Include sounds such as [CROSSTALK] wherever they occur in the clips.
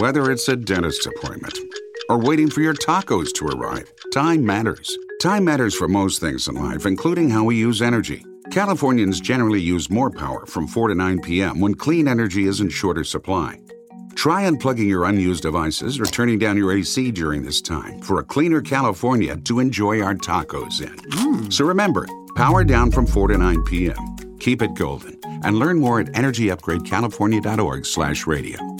Whether it's a dentist appointment or waiting for your tacos to arrive, time matters. Time matters for most things in life, including how we use energy. Californians generally use more power from 4 to 9 p.m. when clean energy is in shorter supply. Try unplugging your unused devices or turning down your AC during this time for a cleaner California to enjoy our tacos in. Hmm. So remember, power down from 4 to 9 p.m. Keep it golden and learn more at energyupgradecalifornia.org slash radio.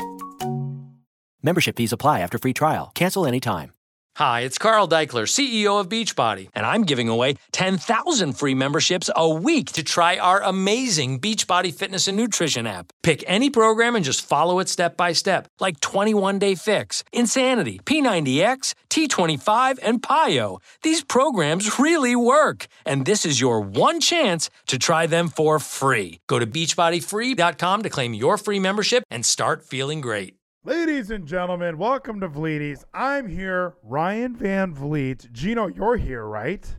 Membership fees apply after free trial. Cancel anytime. Hi, it's Carl Daikeler, CEO of Beachbody, and I'm giving away 10,000 free memberships a week to try our amazing Beachbody fitness and nutrition app. Pick any program and just follow it step by step, like 21 Day Fix, Insanity, P90X, T25, and PiYo. These programs really work, and this is your one chance to try them for free. Go to beachbodyfree.com to claim your free membership and start feeling great. Ladies and gentlemen, welcome to Vleeties. I'm here, Ryan Van Vleet. Geno, you're here, right?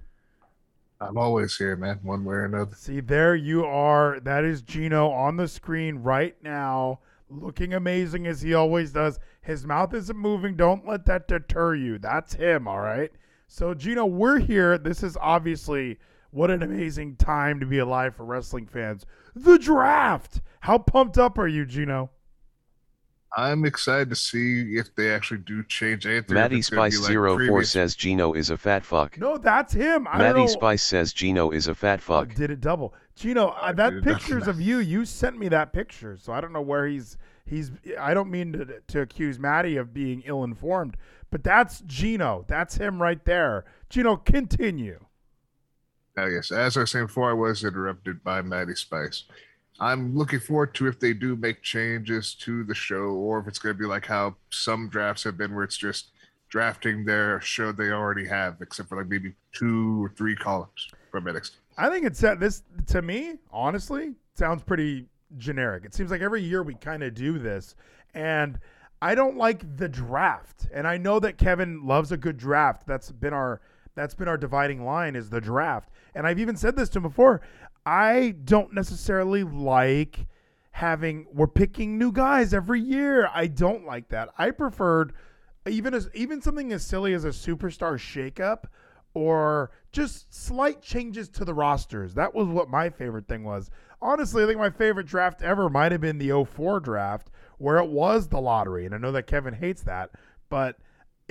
I'm always here, man, one way or another. See, there you are. That is Geno on the screen right now, looking amazing as he always does. His mouth isn't moving. Don't let that deter you. That's him, all right? So, Geno, we're here. This is obviously what an amazing time to be alive for wrestling fans. The draft. How pumped up are you, Geno? I'm excited to see if they actually do change anything. Matty if it's Spice like 04 previous- says Geno is a fat fuck. No, that's him. I Matty don't. Spice says Geno is a fat Oh, fuck. did it double? Geno, uh, that it pictures of you. You sent me that picture, so I don't know where he's. He's. I don't mean to to accuse Maddie of being ill informed, but that's Geno. That's him right there. Geno, continue. Oh, yes. As I was saying before, I was interrupted by Matty Spice. I'm looking forward to if they do make changes to the show, or if it's going to be like how some drafts have been, where it's just drafting their show they already have, except for like maybe two or three columns from NXT. I think it's uh, this to me. Honestly, sounds pretty generic. It seems like every year we kind of do this, and I don't like the draft. And I know that Kevin loves a good draft. That's been our that's been our dividing line is the draft. And I've even said this to him before. I don't necessarily like having we're picking new guys every year. I don't like that. I preferred even as even something as silly as a superstar shakeup or just slight changes to the rosters. That was what my favorite thing was. Honestly, I think my favorite draft ever might have been the 04 draft where it was the lottery. And I know that Kevin hates that, but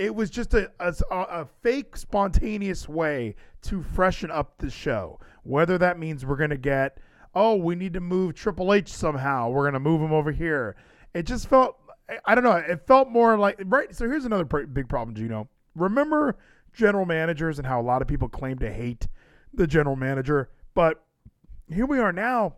it was just a, a, a fake, spontaneous way to freshen up the show. Whether that means we're going to get, oh, we need to move Triple H somehow. We're going to move him over here. It just felt, I- don't know, it felt more like, right? So here's another pr- big problem, Geno. Remember general managers and how a lot of people claim to hate the general manager? But here we are now.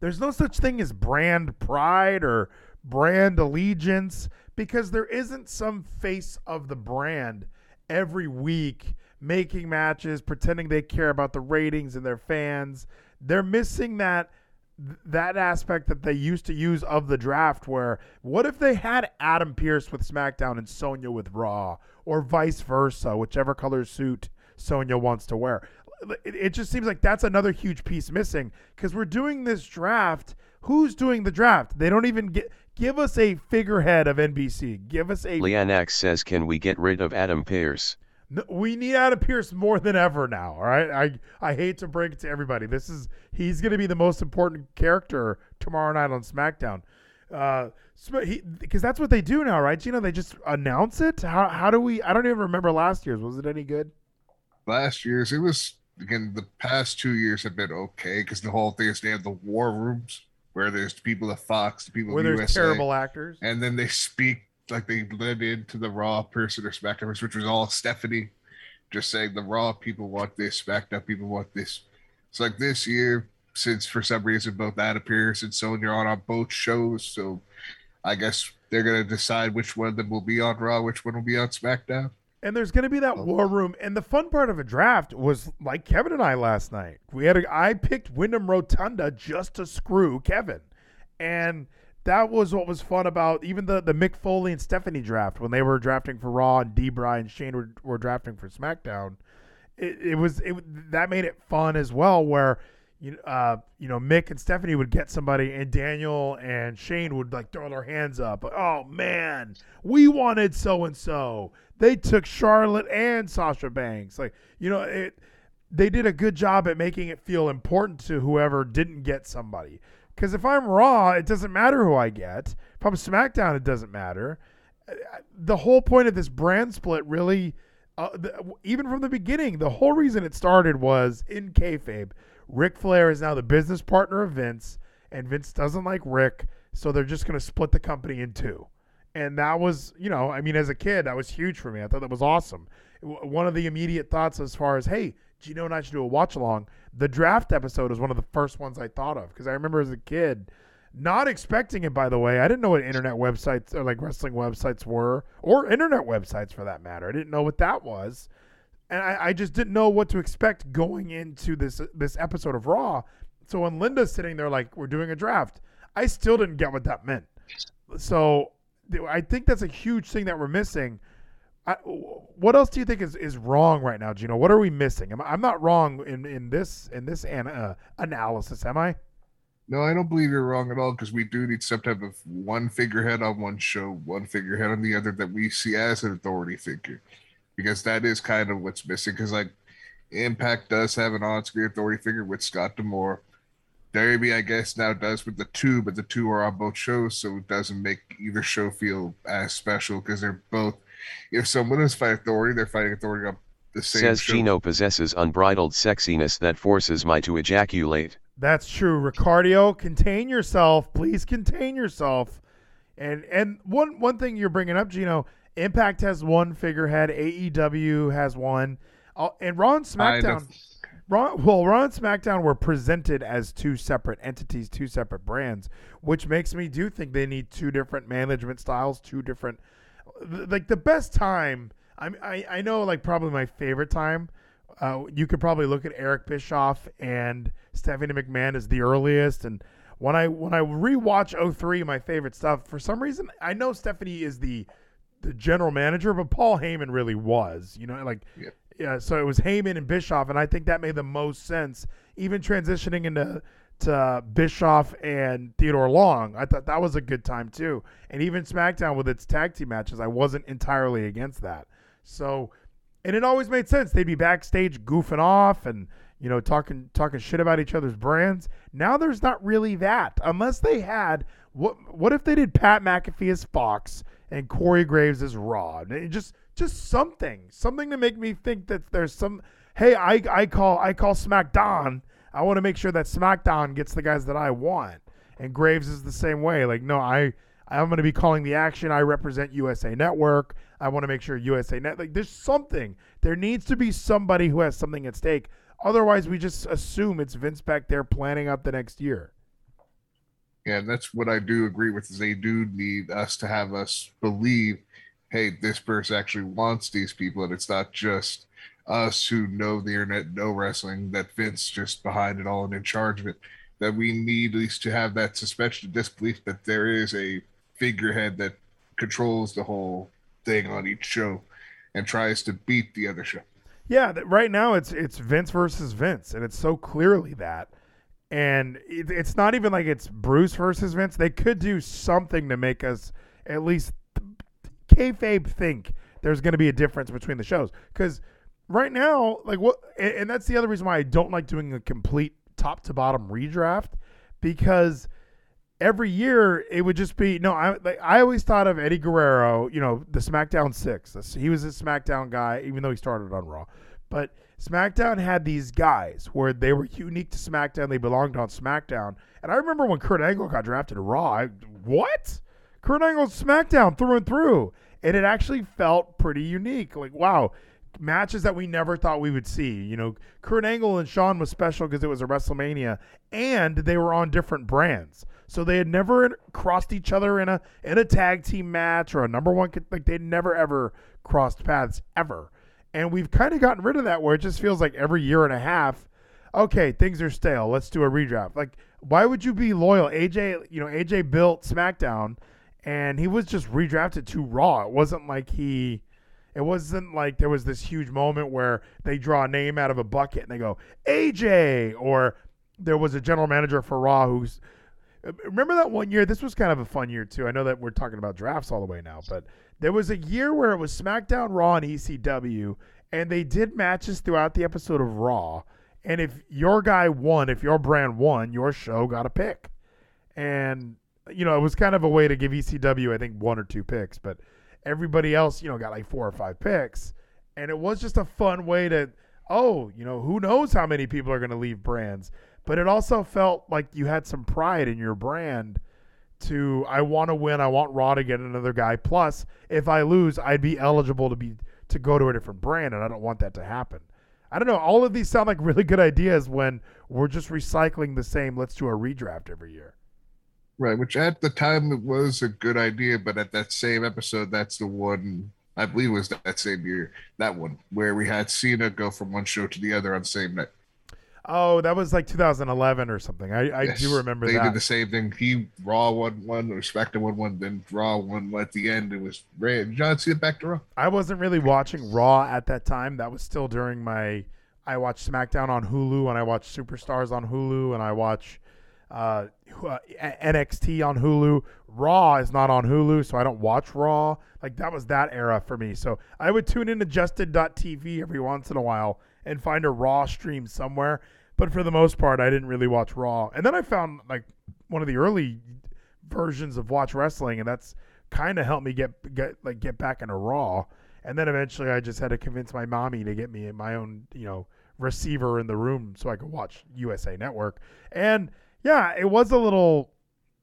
There's no such thing as brand pride or brand allegiance because there isn't some face of the brand every week making matches, pretending they care about the ratings and their fans. They're missing that that aspect that they used to use of the draft where what if they had Adam Pearce with SmackDown and Sonya with Raw or vice versa, whichever color suit Sonya wants to wear. It, it just seems like that's another huge piece missing because we're doing this draft. Who's doing the draft? They don't even get give us a figurehead of NBC. Give us a Leanne X says can we get rid of Adam Pearce? no, we need Adam Pearce more than ever now. All right, I I hate to break it to everybody. This is he's going to be the most important character tomorrow night on SmackDown. Uh, because that's what they do now, right? You know, they just announce it. How how do we? I don't even remember last year's. Was it any good? Last year's, it was, again, the past two years have been okay because the whole thing is they have the war rooms where there's people at Fox, the people Where at there's USA, terrible actors. and then they speak like they blend into the Raw person or SmackDown, person, which was all Stephanie, just saying the Raw people want this, SmackDown people want this. It's like this year, since for some reason both Adam Pearce and Sonya are on on both shows, so I guess they're gonna decide which one of them will be on Raw, which one will be on SmackDown. And there's going to be that oh. war room. And the fun part of a draft was like Kevin and I last night. We had a, I picked Wyndham Rotunda just to screw Kevin, and that was what was fun about even the the Mick Foley and Stephanie draft when they were drafting for Raw and D-Bry and Shane were, were drafting for SmackDown. It, it was it that made it fun as well. Where you uh, you know, Mick and Stephanie would get somebody, and Daniel and Shane would like throw their hands up. Oh man, we wanted so and so. They took Charlotte and Sasha Banks. Like you know, it. They did a good job at making it feel important to whoever didn't get somebody. Because if I'm Raw, it doesn't matter who I get. If I'm SmackDown, it doesn't matter. The whole point of this brand split really, uh, the, even from the beginning, the whole reason it started was in kayfabe. Ric Flair is now the business partner of Vince, and Vince doesn't like Rick, so they're just going to split the company in two. And that was, you know, I mean, as a kid, that was huge for me. I thought that was awesome. One of the immediate thoughts as far as, hey, Geno and I should do a watch along. The draft episode is one of the first ones I thought of because I remember as a kid not expecting it. By the way, I didn't know what internet websites or like wrestling websites were, or internet websites for that matter. I didn't know what that was, and I, I just didn't know what to expect going into this this episode of Raw. So when Linda's sitting there like we're doing a draft, I still didn't get what that meant. So I think that's a huge thing that we're missing I, what else do you think is, is wrong right now, Geno? What are we missing? I'm, I'm not wrong in, in this in this an, uh, analysis, am I? No, I don't believe you're wrong at all because we do need some type of one figurehead on one show, one figurehead on the other that we see as an authority figure, because that is kind of what's missing. Because like Impact does have an on-screen authority figure with Scott D'Amore. Derby, I guess, now does with the two, but the two are on both shows, so it doesn't make either show feel as special because they're both if someone is fighting authority, they're fighting authority on the same. Says show. Geno possesses unbridled sexiness that forces my to ejaculate. That's true, Ricardio. Contain yourself, please. Contain yourself. And and one one thing you're bringing up, Geno. Impact has one figurehead. AEW has one. Uh, and Raw and SmackDown. Raw, well, Raw and SmackDown were presented as two separate entities, two separate brands, which makes me do think they need two different management styles, two different like the best time. I I I know like probably my favorite time. Uh, you could probably look at Eric Bischoff and Stephanie McMahon as the earliest. And when I when I rewatch 03, my favorite stuff for some reason I know Stephanie is the the general manager, but Paul Heyman really was. You know, like yeah. yeah. So it was Heyman and Bischoff, and I think that made the most sense. Even transitioning into to Bischoff and Theodore Long. I thought that was a good time too. And even SmackDown with its tag team matches, I wasn't entirely against that. So, and it always made sense. They'd be backstage goofing off and you know talking talking shit about each other's brands. Now there's not really that unless they had what what if they did Pat McAfee as Fox and Corey Graves is Raw? Just just something, something to make me think that there's some. Hey, I I call I call SmackDown I want to make sure that SmackDown gets the guys that I want. And Graves is the same way. Like, no, I I'm going to be calling the action. I represent USA Network. I want to make sure USA Net like there's something. There needs to be somebody who has something at stake. Otherwise, we just assume it's Vince back there planning out the next year. Yeah, that's what I do agree with. Is they do need us to have us believe, hey, this person actually wants these people, and it's not just us who know the internet, know wrestling, that Vince just behind it all and in charge of it, that we need at least to have that suspension of disbelief that there is a figurehead that controls the whole thing on each show and tries to beat the other show. Yeah, right now it's it's Vince versus Vince, and it's so clearly that. And it, it's not even like it's Bruce versus Vince. They could do something to make us at least kayfabe think there's going to be a difference between the shows because right now, like what, and that's the other reason why I don't like doing a complete top to bottom redraft because every year it would just be no. I like, I always thought of Eddie Guerrero, you know, the SmackDown six. He was a SmackDown guy, even though he started on Raw. But SmackDown had these guys where they were unique to SmackDown. They belonged on SmackDown. And I remember when Kurt Angle got drafted to Raw. I, what? Kurt Angle's SmackDown through and through. And it actually felt pretty unique. Like, wow, matches that we never thought we would see. You know, Kurt Angle and Shawn was special because it was a WrestleMania, and they were on different brands, so they had never crossed each other in a in a tag team match or a number one. Like they'd never ever crossed paths ever, and we've kind of gotten rid of that where it just feels like every year and a half. Okay, things are stale. Let's do a redraft. Like, why would you be loyal? AJ, you know, AJ built SmackDown, and he was just redrafted to Raw. It wasn't like he it wasn't like there was this huge moment where they draw a name out of a bucket and they go AJ or there was a general manager for Raw who's remember that one year. This was kind of a fun year too. I know that we're talking about drafts all the way now, but there was a year where it was SmackDown, Raw, and ECW, and they did matches throughout the episode of Raw. And if your guy won, if your brand won, your show got a pick. And you know, it was kind of a way to give ECW, I think, one or two picks, but everybody else, you know, got like four or five picks. And it was just a fun way to, oh, you know, who knows how many people are going to leave brands. But it also felt like you had some pride in your brand to, I want to win. I want Raw to get another guy. Plus, if I lose, I'd be eligible to be to go to a different brand, and I don't want that to happen. I don't know. All of these sound like really good ideas when we're just recycling the same. Let's do a redraft every year. Right, which at the time it was a good idea, but at that same episode, that's the one I believe was that same year, that one where we had Cena go from one show to the other on the same night. Oh, that was like 2011 or something. I, I Yes, do remember that. they that. did the same thing. He Raw won one, Respected won one, then Raw won one at the end. It was Ray John Cena back to Raw. I wasn't really watching Raw at that time. That was still during my. I watched SmackDown on Hulu, and I watched Superstars on Hulu, and I watch uh, uh, NXT on Hulu. Raw is not on Hulu, so I don't watch Raw. Like that was that era for me. So I would tune in to Justin.tv every once in a while and find a Raw stream somewhere. But for the most part, I didn't really watch Raw. And then I found like one of the early versions of Watch Wrestling, and that's kind of helped me get get like get back into Raw. And then eventually, I just had to convince my mommy to get me my own, you know, receiver in the room so I could watch USA Network. And yeah, it was a little,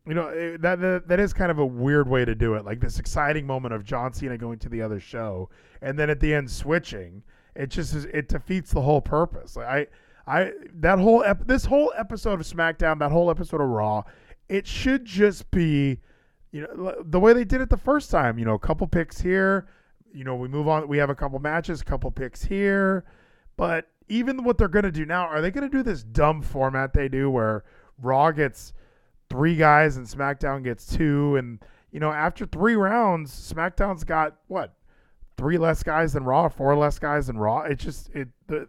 you know, that, that that is kind of a weird way to do it. Like this exciting moment of John Cena going to the other show, and then at the end switching. It just is, it defeats the whole purpose. Like I, I that whole ep- this whole episode of SmackDown, that whole episode of Raw, it should just be, you know, the way they did it the first time. You know, a couple picks here. You know, we move on. We have a couple matches, a couple picks here. But even what they're going to do now, are they going to do this dumb format they do where Raw gets three guys and SmackDown gets two? And, you know, after three rounds, SmackDown's got what? Three less guys than Raw, four less guys than Raw. It just, it, the,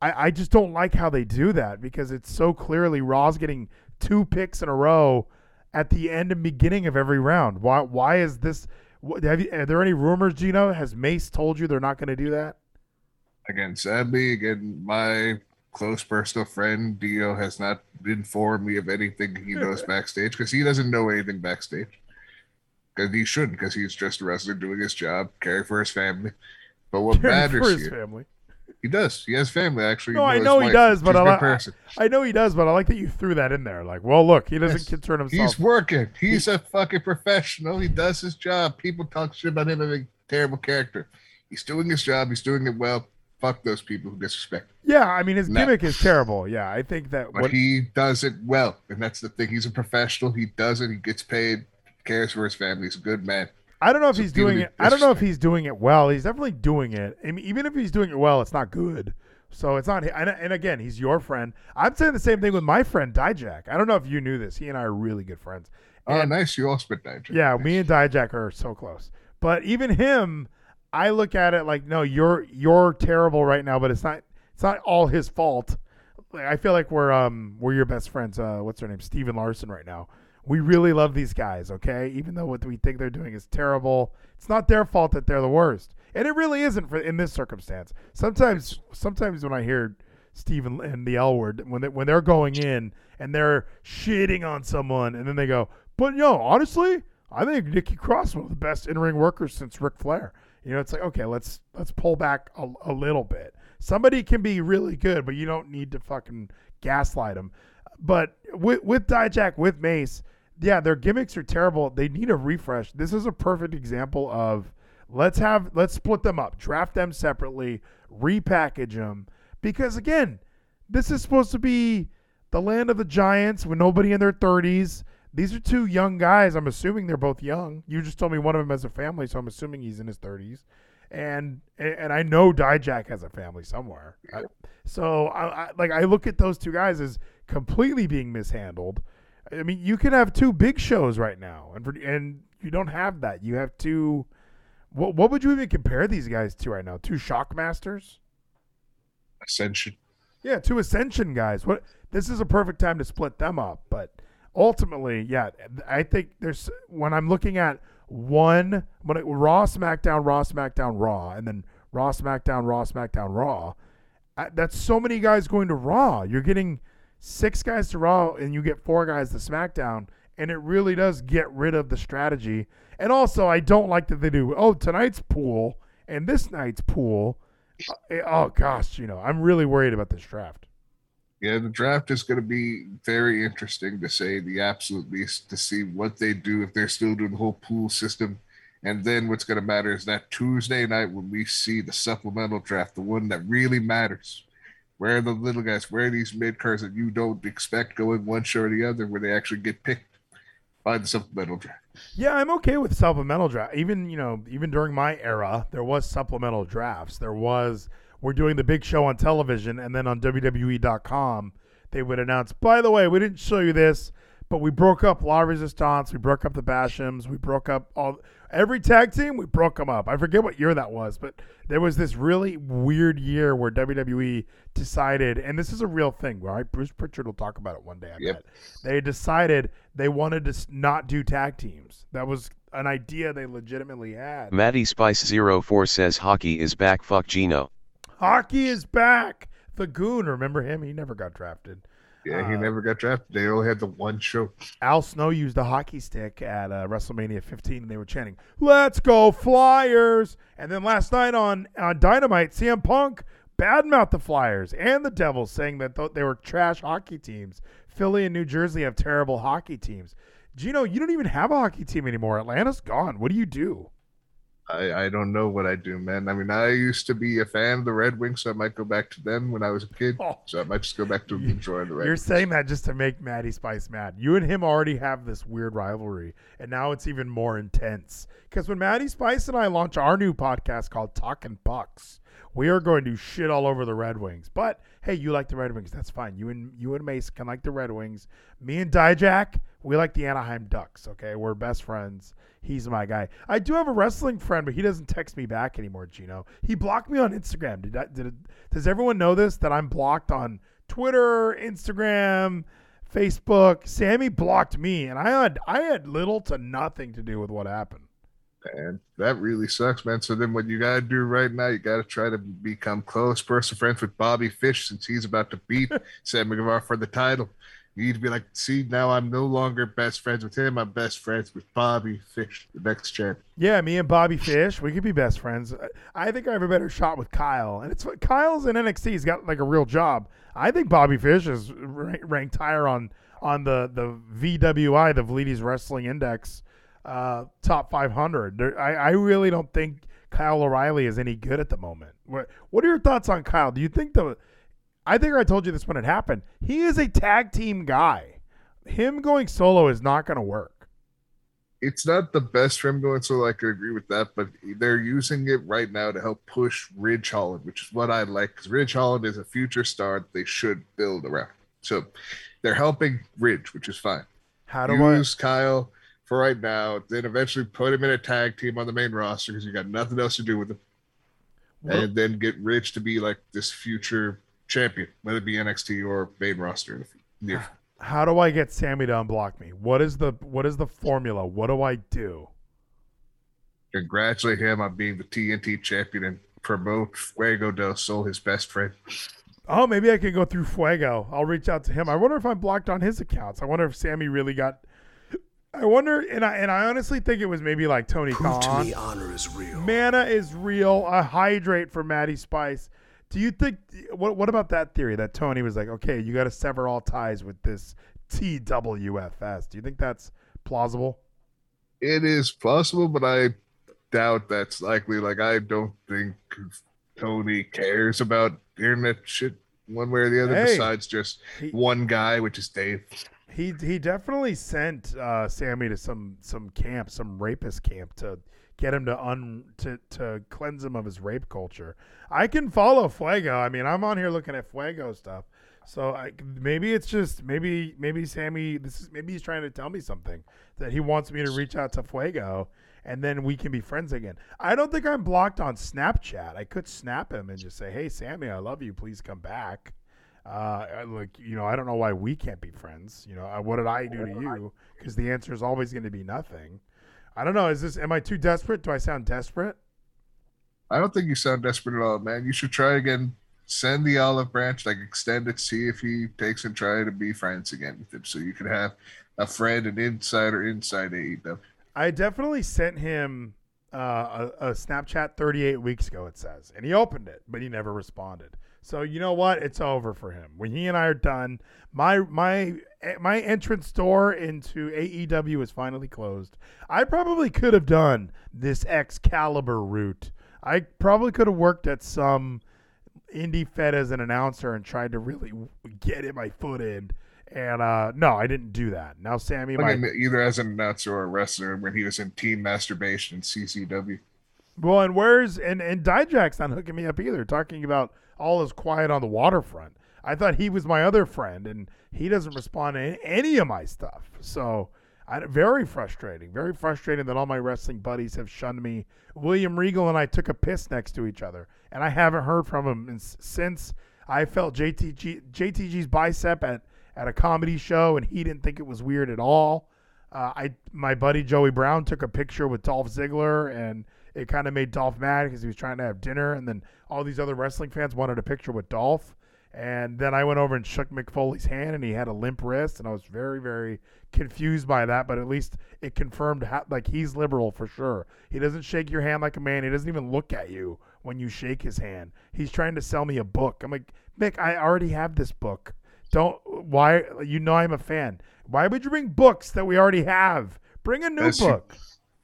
I, I just don't like how they do that because it's so clearly Raw's getting two picks in a row at the end and beginning of every round. Why, why is this? What, have you, are there any rumors, Geno? Has Mace told you they're not going to do that? Again, sadly, again, my close personal friend Dio has not informed me of anything he knows [LAUGHS] backstage because he doesn't know anything backstage. Because he shouldn't, because he's just a wrestler doing his job, caring for his family. But what [LAUGHS] Caring matters for his here, family. he does. He has family. Actually, No, I know he wife. does, but I like-. I know he does, but I like that you threw that in there. Like, well, look, he doesn't Yes. concern himself. He's working. He's a fucking professional. He does his job. People talk shit about him having a terrible character. He's doing his job. He's doing it well. Fuck those people who disrespect. him. yeah, I mean, his No. gimmick is terrible. Yeah, I think that. But What, he does it well, and that's the thing. He's a professional. He does it. He gets paid. Cares for his family. He's a good man. I don't know if he's doing it. I don't know if he's doing it well. He's definitely doing it. I mean, even if he's doing it well, it's not good. So it's not. And, and again, he's your friend. I'm saying the same thing with my friend Dijak. I don't know if you knew this. He and I are really good friends. Oh, nice. You all spit. Jay. Yeah, Nice. me and Dijak are so close. But even him, I look at it like, no, you're you're terrible right now, but it's not it's not all his fault. I feel like we're um we're your best friends. Uh, what's her name? Steven Larson right now. We really love these guys, okay? Even though what we think they're doing is terrible, it's not their fault that they're the worst. And it really isn't for in this circumstance. Sometimes sometimes when I hear Steven and the L word, when they, when they're going in and they're shitting on someone and then they go, "But yo, honestly, I think Nikki Cross one of the best in-ring workers since Ric Flair." You know, it's like, okay, let's let's pull back a, a little bit. Somebody can be really good, but you don't need to fucking gaslight them. But with with Dijak, with Mace, yeah, their gimmicks are terrible. They need a refresh. This is a perfect example of let's have let's split them up, draft them separately, repackage them. Because again, this is supposed to be the land of the giants with nobody in their thirties. These are two young guys. I'm assuming they're both young. You just told me one of them has a family, so I'm assuming he's in his 30s. And and I know Dijak has a family somewhere. I- so I, I like I look at those two guys as completely being mishandled. I mean, you could have two big shows right now, and for, and you don't have that. You have two. What what would you even compare these guys to right now? Two Shockmasters? Ascension. Yeah, two Ascension guys. What this is a perfect time to split them up. But ultimately, yeah, I think there's when I'm looking at one when it, Raw, SmackDown, Raw, SmackDown, Raw, and then Raw, SmackDown, Raw, SmackDown, Raw. I, that's so many guys going to Raw. You're getting six guys to Raw, and you get four guys to SmackDown, and it really does get rid of the strategy. And also, I don't like that they do. Oh, tonight's pool and this night's pool. Uh, oh gosh, you know, I'm really worried about this draft. Yeah, the draft is going to be very interesting to say the absolute least to see what they do if they're still doing the whole pool system. And then what's going to matter is that Tuesday night when we see the supplemental draft, the one that really matters. Where are the little guys? Where are these mid cards that you don't expect going one show or the other where they actually get picked by the supplemental draft? Yeah, I'm okay with supplemental draft. Even, you know, even during my era, there was supplemental drafts. There was we're doing the big show on television, and then on WWE.com, they would announce, by the way, we didn't show you this, but we broke up La Resistance, we broke up the Bashams, we broke up all every tag team, we broke them up. I forget what year that was, but there was this really weird year where WWE decided, and this is a real thing, right? Bruce Pritchard will talk about it one day. I yep. bet they decided they wanted to not do tag teams. That was an idea they legitimately had. Maddie Spice 04 says hockey is back. Fuck Geno. Hockey is back. The Goon, remember him? He never got drafted. Yeah, he uh, never got drafted. They only had the one show. Al Snow used a hockey stick at uh, WrestleMania 15, and they were chanting, "Let's go Flyers!" And then last night on on Dynamite, CM Punk badmouthed the Flyers and the Devils, saying that th- they were trash hockey teams. Philly and New Jersey have terrible hockey teams. Geno, you don't even have a hockey team anymore. Atlanta's gone. What do you do? I, I don't know what I do, man. I mean, I used to be a fan of the Red Wings, so I might go back to them when I was a kid. Oh. So I might just go back to [LAUGHS] enjoying the Red You're Wings. saying that just to make Maddie Spice mad. You and him already have this weird rivalry, and now it's even more intense. Because when Maddie Spice and I launch our new podcast called Talking Bucks, we are going to shit all over the Red Wings. But hey, you like the Red Wings. That's fine. You and you and Mace can like the Red Wings. Me and Dijak, we like the Anaheim Ducks. Okay, we're best friends. He's my guy. I do have a wrestling friend, but he doesn't text me back anymore. Geno, he blocked me on Instagram. Did, did does everyone know this? That I'm blocked on Twitter, Instagram, Facebook. Sammy blocked me, and I had I had little to nothing to do with what happened. And that really sucks, man. So then, what you gotta do right now, you gotta try to become close personal friends with Bobby Fish since he's about to beat [LAUGHS] Sammy Guevara for the title. You need to be like, see, now I'm no longer best friends with him. I'm best friends with Bobby Fish, the next champ. Yeah, me and Bobby Fish, we could be best friends. I think I have a better shot with Kyle. And it's Kyle's in NXT. He's got like a real job. I think Bobby Fish is ranked higher on on the the VWI, the Vleeties Wrestling Index, uh, top 500. There, I I really don't think Kyle O'Reilly is any good at the moment. What What are your thoughts on Kyle? Do you think the I think I told you this when it happened. He is a tag team guy. Him going solo is not going to work. It's not the best for him going solo. I could agree with that, but they're using it right now to help push Ridge Holland, which is what I like because Ridge Holland is a future star that they should build around. So they're helping Ridge, which is fine. How do I use I... Kyle for right now, then eventually put him in a tag team on the main roster because you got nothing else to do with him, what? and then get Ridge to be like this future champion, whether it be NXT or main roster in the near. [SIGHS] How do I get Sammy to unblock me? What is the what is the formula? What do I do? Congratulate him on being the TNT champion and promote Fuego del Sol, his best friend. Oh, maybe I can go through Fuego. I'll reach out to him. I wonder if I'm blocked on his accounts. I wonder if Sammy really got. I wonder, and I and I honestly think it was maybe like Tony Prove Khan. To me honor is real. Mana is real. A hydrate for Maddie Spice. Do you think what what about that theory that Tony was like, okay, you got to sever all ties with this TWFS? Do you think that's plausible? It is possible, but I doubt that's likely. Like, I don't think Tony cares about internet shit one way or the other, hey, besides just he, one guy, which is Dave. He he definitely sent uh, Sammy to some some camp, some rapist camp to get him to un to to cleanse him of his rape culture. I can follow Fuego. I mean, I'm on here looking at Fuego stuff. So I, maybe it's just maybe maybe Sammy this is maybe he's trying to tell me something that he wants me to reach out to Fuego and then we can be friends again. I don't think I'm blocked on Snapchat. I could snap him and just say, "Hey Sammy, I love you. Please come back." Uh, like you know, I don't know why we can't be friends. You know, uh, what did I do to you? Because the answer is always going to be nothing. I don't know. Is this? Am I too desperate? Do I sound desperate? I don't think you sound desperate at all, man. You should try again. Send the olive branch, like extend it, see if he takes and try to be friends again with him, so you can have a friend, an insider inside AEW. I definitely sent him uh, a, a Snapchat 38 weeks ago. It says, and he opened it, but he never responded. So you know what? It's over for him. When he and I are done, my my my entrance door into AEW is finally closed. I probably could have done this Excalibur route. I probably could have worked at some indie fed as an announcer and tried to really get in my foot in. And uh, no, I didn't do that. Now Sammy, my, either as an announcer or a wrestler when he was in Team Masturbation in CCW. Well, and where's and and Dijak's not hooking me up either. Talking about all is quiet on the waterfront. I thought he was my other friend, and he doesn't respond to any of my stuff. So, I, very frustrating. Very frustrating that all my wrestling buddies have shunned me. William Regal and I took a piss next to each other, and I haven't heard from him in, since I felt JTG JTG's bicep at at a comedy show, and he didn't think it was weird at all. Uh, I my buddy Joey Brown took a picture with Dolph Ziggler, and it kind of made Dolph mad because he was trying to have dinner, and then all these other wrestling fans wanted a picture with Dolph. And then I went over and shook Mick Foley's hand, and he had a limp wrist, and I was very, very confused by that. But at least it confirmed how, like he's liberal for sure. He doesn't shake your hand like a man. He doesn't even look at you when you shake his hand. He's trying to sell me a book. I'm like, Mick, I already have this book. Don't why you know I'm a fan. Why would you bring books that we already have? Bring a new That's- book.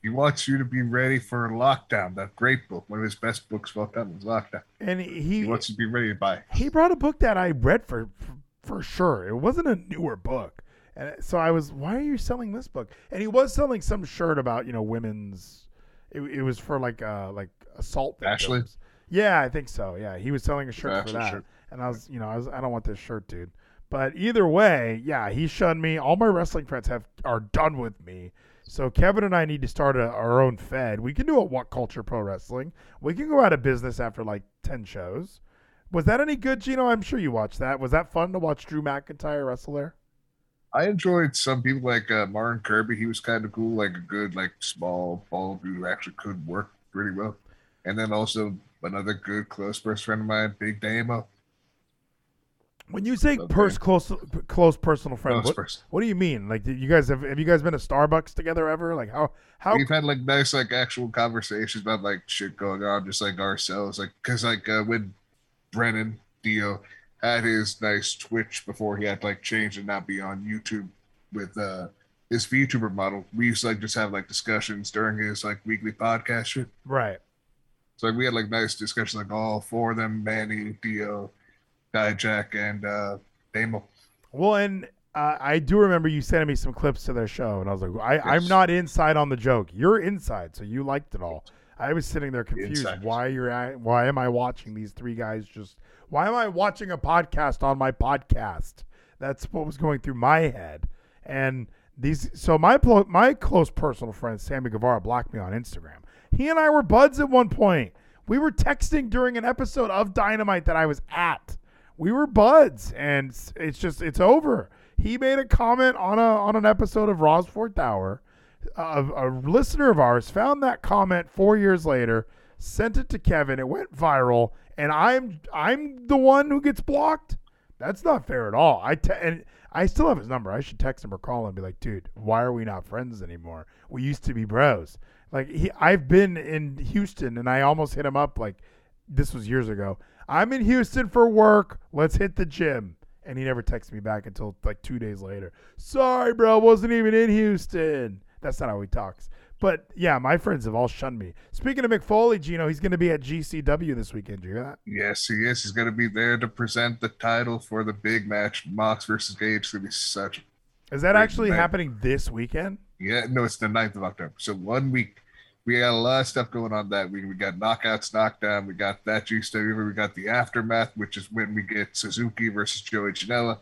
He wants you to be ready for Lockdown, that great book. One of his best books about that was Lockdown. And He he wants you to be ready to buy. he brought a book that I read for, for sure. It wasn't a newer book, and so I was, why are you selling this book? And he was selling some shirt about you know women's. It, it was for like uh like assault victims. Ashley? Yeah, I think so. Yeah, he was selling a shirt for that, shirt. and I was you know I was I don't want this shirt, dude. But either way, yeah, he shunned me. All my wrestling friends have are done with me. So Kevin and I need to start a, our own Fed. We can do a What Culture Pro Wrestling. We can go out of business after like ten shows. Was that any good, Geno? I'm sure you watched that. Was that fun to watch Drew McIntyre wrestle there? I enjoyed some people like uh, Martin Kirby. He was kind of cool, like a good, like small bald who actually could work pretty well. And then also another good close first friend of mine, Big Damo. When you say Okay. pers- close, close personal friend, Close what, person. what do you mean? Like, you guys have have you guys been to Starbucks together ever? Like, how how We've had like nice, like actual conversations about like shit going on, just like ourselves. Like, cause like uh, when Brennan Dio had his nice Twitch before he had to like change and not be on YouTube with uh his VTuber model, we used to like just have like discussions during his like weekly podcast shit. right? So like we had like nice discussions, like all four of them, Manny, Dio, Dijak, and uh Damo. Well, and uh, I do remember you sending me some clips to their show, and I was like, I, I'm not inside on the joke. You're inside, so you liked it all. I was sitting there confused. Why you're at, why am I watching these three guys just? Why am I watching a podcast on my podcast? That's what was going through my head. And these, so my my close personal friend Sammy Guevara blocked me on Instagram. He and I were buds at one point. We were texting during an episode of Dynamite that I was at. We were buds, and it's- just it's over. He made a comment on a on an episode of Raw's Fourth Hour. A, a listener of ours found that comment four years later, sent it to Kevin. It went viral, and I'm I'm the one who gets blocked. That's not fair at all. I te- and I still have his number. I should text him or call him and be like, dude, why are we not friends anymore? We used to be bros. Like he, I've been in Houston, and I almost hit him up. Like this was years ago. I'm in Houston for work. Let's hit the gym. And he never texted me back until like two days later. Sorry, bro, wasn't even in Houston. That's not how he talks. But yeah, my friends have all shunned me. Speaking of McFoley, Geno, he's going to be at GCW this weekend. Did you hear that? Yes, he is. He's gonna be there to present the title for the big match, Mox versus Gage. It's gonna be such Is that actually event. happening this weekend? Yeah, no, it's the 9th of October. So one week. We got a lot of stuff going on that week. We got knockouts, knockdown. We got that GCW. We got the aftermath, which is when we get Suzuki versus Joey Janela.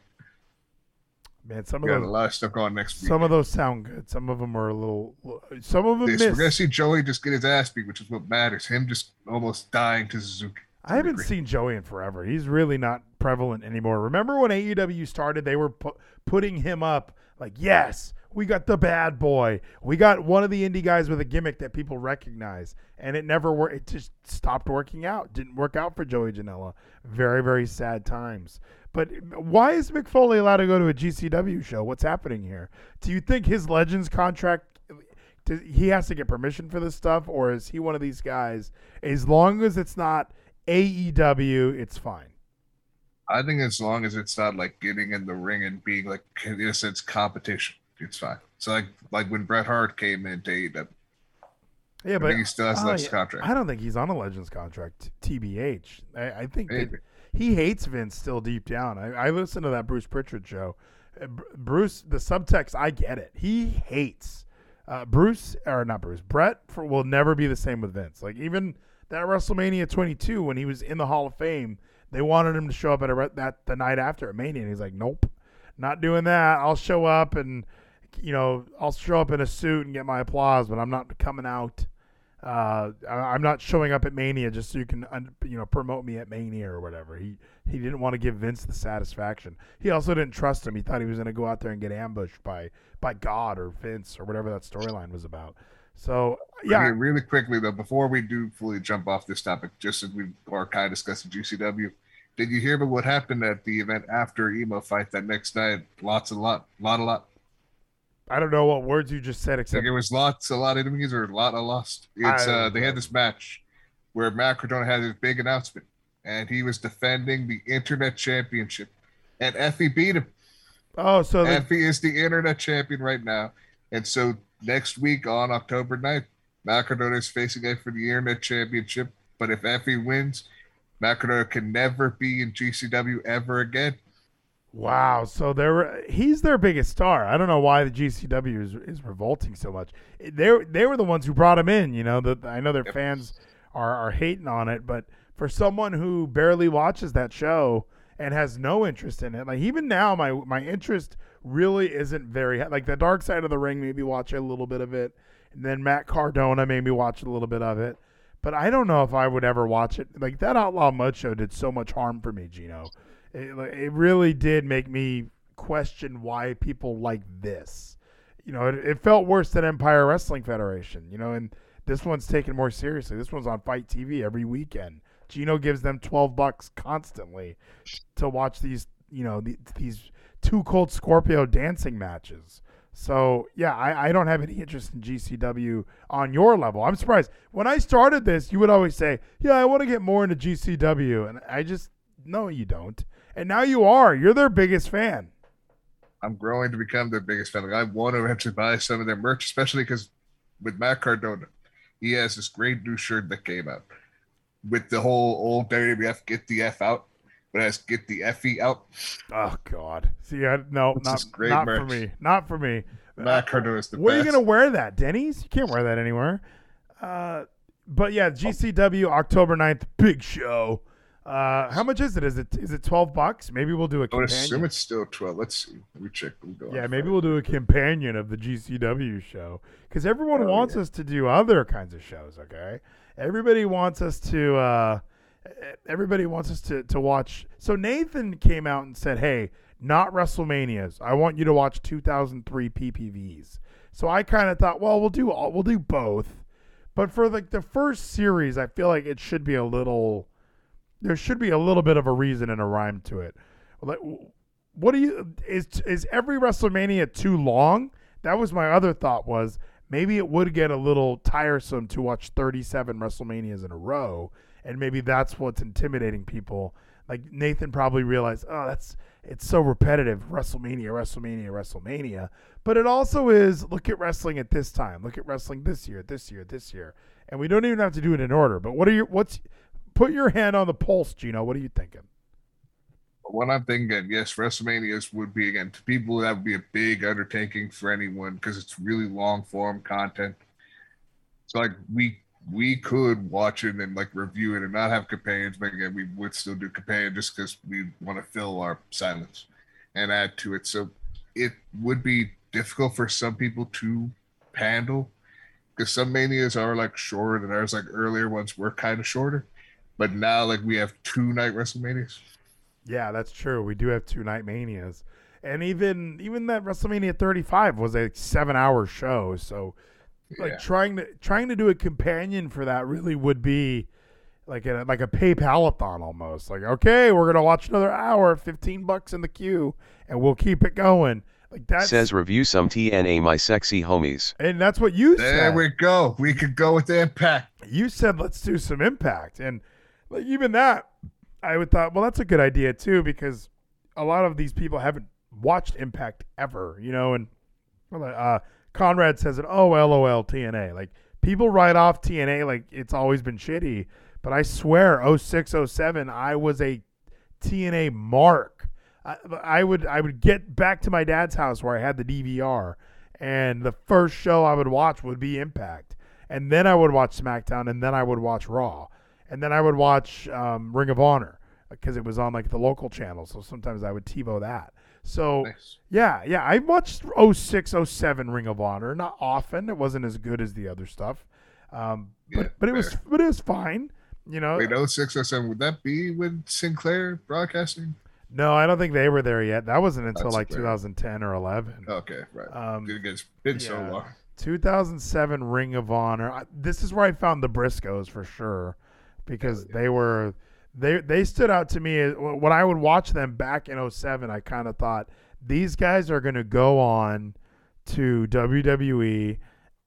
Man, some We of got a those lot of stuff going next week. some of those sound good. Some of them are a little. Some of them this. We're gonna see Joey just get his ass beat, which is what matters. Him just almost dying to Suzuki. I haven't seen Joey in forever. He's really not prevalent anymore. Remember when AEW started, they were pu- putting him up like, yes, we got the bad boy. We got one of the indie guys with a gimmick that people recognize. And it never worked. It just stopped working out. Didn't work out for Joey Janela. Very, very sad times. But why is Mick Foley allowed to go to a GCW show? What's happening here? Do you think his Legends contract does, he has to get permission for this stuff, or is he one of these guys? As long as it's not AEW, it's fine. I think as long as it's not like getting in the ring and being like in a sense competition, it's fine. So like like when Bret Hart came into AEW. Yeah, but he still has less yeah, contract. I don't think he's on a Legends contract. TBH. I, I think he hates Vince still deep down. I, I listened to that Bruce Pritchard show. Uh, Bruce, the subtext, I get it. He hates uh, Bruce or not Bruce. Bret for, will never be the same with Vince. Like even that WrestleMania 22 when he was in the Hall of Fame, they wanted him to show up at a, that the night after at Mania, and he's like, "Nope, not doing that. I'll show up and." You know, I'll show up in a suit and get my applause, but I'm not coming out uh, I'm not showing up at Mania just so you can, you know, promote me at Mania or whatever. He he didn't want to give Vince the satisfaction. He also didn't trust him. He thought he was going to go out there and get ambushed by by God or Vince or whatever that storyline was about. So yeah, I mean, really quickly though, before we do fully jump off this topic, just as we are kind of discussing GCW, did you hear about what happened at the event after emo fight that next night? Lots and lot, lot a lot. I don't know what words you just said. Except like it was lots, a lot of enemies, or a lot of lost. It's uh, they had this match where Matt Cardona had his big announcement, and he was defending the Internet Championship, and Effy beat him. Oh, so Effy is the Internet Champion right now, and so next week on October 9th, Matt Cardona is facing Effy for the Internet Championship. But if Effy wins, Matt Cardona can never be in GCW ever again. Wow, so they're he's their biggest star. I don't know why the GCW is, is revolting so much. They they were the ones who brought him in. You know, that I know their yep. fans are are hating on it, but for someone who barely watches that show and has no interest in it, like even now, my my interest really isn't very like the Dark Side of the Ring. Maybe watch a little bit of it, and then Matt Cardona made me watch a little bit of it. But I don't know if I would ever watch it. Like that Outlaw Mud show did so much harm for me, Geno it, it really did make me question why people like this. You know, it, it felt worse than Empire Wrestling Federation. You know, and this one's taken more seriously. This one's on FITE TV every weekend. Geno gives them twelve bucks constantly to watch these. You know, the, these two Cold Scorpio dancing matches. So yeah, I, I don't have any interest in GCW on your level. I'm surprised when I started this, you would always say, "Yeah, I want to get more into GCW," and I just no, you don't and now you are. You're their biggest fan. I'm growing to become their biggest fan. Like, I want to eventually buy some of their merch, especially because with Matt Cardona, he has this great new shirt that came out with the whole old WWF "Get the F Out," but has "Get the Effy Out." Oh God! See, I, no, not, not for me. Not for me. Matt Cardona is the Where best. are you gonna wear that, Denny's? You can't wear that anywhere. Uh, but yeah, GCW October 9th, big show. Uh, how much is it? Is it is it twelve bucks? Maybe we'll do a. I would assume it's still twelve. Let's see. We check. We go. yeah, maybe we'll do a companion of the GCW show because everyone oh, wants yeah. us to do other kinds of shows. Okay, everybody wants us to. Uh, everybody wants us to to watch. So Nathan came out and said, "Hey, not WrestleManias. I want you to watch 2003 PPVs." So I kind of thought, well, we'll do all, we'll do both, but for like the first series, I feel like it should be a little there should be a little bit of a reason and a rhyme to it. Like, what do you is is every WrestleMania too long? That was my other thought. Was maybe it would get a little tiresome to watch 37 WrestleManias in a row, and maybe that's what's intimidating people. Like Nathan probably realized, oh, that's it's so repetitive. WrestleMania, WrestleMania, WrestleMania. But it also is look at wrestling at this time. Look at wrestling this year, this year, this year. And we don't even have to do it in order. But what are your what's put your hand on the pulse, Geno. What are you thinking? What I'm thinking, yes, WrestleManias would be again to people that would be a big undertaking for anyone because it's really long form content. It's like we we could watch it and like review it and not have companions, but again, we would still do companion just because we want to fill our silence and add to it. So it would be difficult for some people to handle because some manias are like shorter than ours, like earlier ones were kind of shorter But now, like we have two night WrestleManias. Yeah, that's true. We do have two night manias, and even even that WrestleMania 35 was a seven hour show. So, like Yeah. trying to trying to do a companion for that really would be like a like a PayPal-a-thon almost. Like, okay, we're gonna watch another hour, 15 bucks in the queue, and we'll keep it going. Like that Says review some TNA my sexy homies. and that's what you There said. There we go. We could go with the impact. you said let's do some impact and like even that i would thought well that's a good idea too because a lot of these people haven't watched impact ever you know and uh, conrad says it oh lol tna like people write off tna like it's always been shitty but i swear 06 07 i was a tna mark. I, I would i would get back to my dad's house where i had the dvr and the first show i would watch would be impact. And then I would watch SmackDown, and then I would watch Raw, and then I would watch um, Ring of Honor because it was on like the local channel. So sometimes I would TiVo that. So Nice. yeah, yeah, I watched 06, 07 Ring of Honor. Not often. It wasn't as good as the other stuff, um, but Yeah, but it was but it was fine. You know, Wait, 06, 07, would that be with Sinclair Broadcasting? no, I don't think they were there yet. That wasn't until That's like fair. 2010 or 11. Okay, right. Um, it's been so yeah. long. 2007 Ring of Honor. I- This is where I found the Briscoes for sure, because they were they they stood out to me when I would watch them back in 07. I kind of thought these guys are going to go on to WWE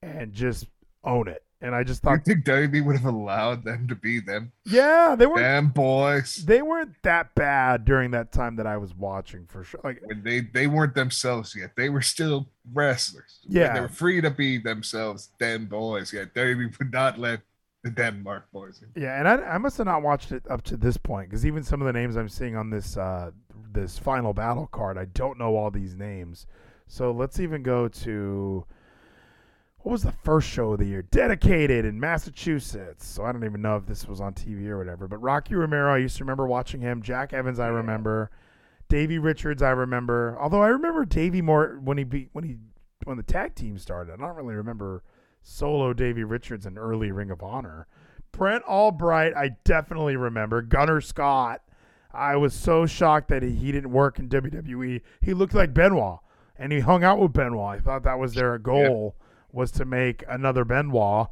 and just own it. And I just Do you thought, think WB would have allowed them to be them? yeah, they weren't Dem Boys. they weren't that bad during that time that I was watching for sure. Like When they they weren't themselves yet, they were still wrestlers. When Yeah. they were free to be themselves. Dem Boys. Yet WB would not let the Denmark boys. Yeah, and I, I must have not watched it up to this point because even some of the names I'm seeing on this uh, this final battle card, I don't know all these names. So let's even go to what was the first show of the year? Dedicated in Massachusetts. So I don't even know if this was on TV or whatever. But Rocky Romero, I used to remember watching him. Jack Evans, I remember. Davey Richards, I remember. Although I remember Davey more when he be, when he when the tag team started. I don't really remember solo Davey Richards in early Ring of Honor. Brent Albright, I definitely remember. Gunner Scott, I was so shocked that he, he didn't work in WWE. He looked like Benoit, and he hung out with Benoit. I thought that was their goal was to make another Benoit,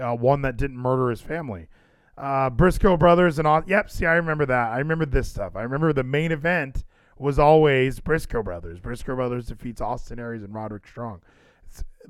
uh, one that didn't murder his family. Uh, Briscoe brothers and all. Yep, see, I remember that. I remember this stuff. I remember the main event was always Briscoe brothers. Briscoe brothers defeats Austin Aries and Roderick Strong.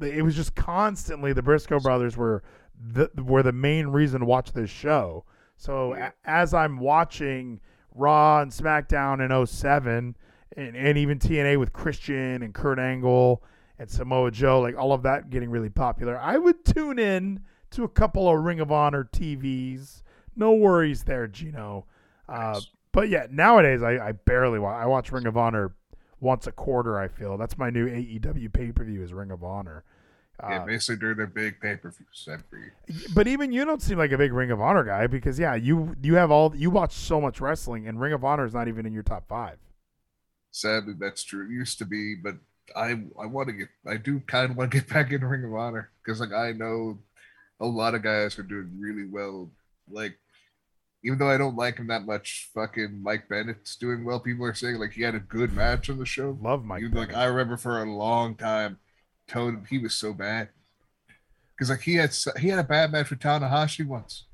It was just constantly the Briscoe brothers were the were the main reason to watch this show. So a- as I'm watching Raw and SmackDown in 07 and, and even TNA with Christian and Kurt Angle and Samoa Joe, like all of that getting really popular, I would tune in to a couple of Ring of Honor TVs. No worries there, Geno. Uh, but yeah, nowadays I, I barely watch. I watch Ring of Honor once a quarter. I feel that's my new AEW pay per view is Ring of Honor. yeah, Uh, basically during their big pay per views every but even you don't seem like a big Ring of Honor guy because yeah, you you have all you watch so much wrestling and Ring of Honor is not even in your top five. sadly that's true. It used to be, but I I want to get I do kind of want to get back in Ring of Honor because like I know a lot of guys are doing really well. Like even though I don't like him that much, fucking Mike Bennett's doing well. People are saying like he had a good match on the show. Love Mike. You- like I remember for a long time, told him he was so bad because like he had he had a bad match with Tanahashi once.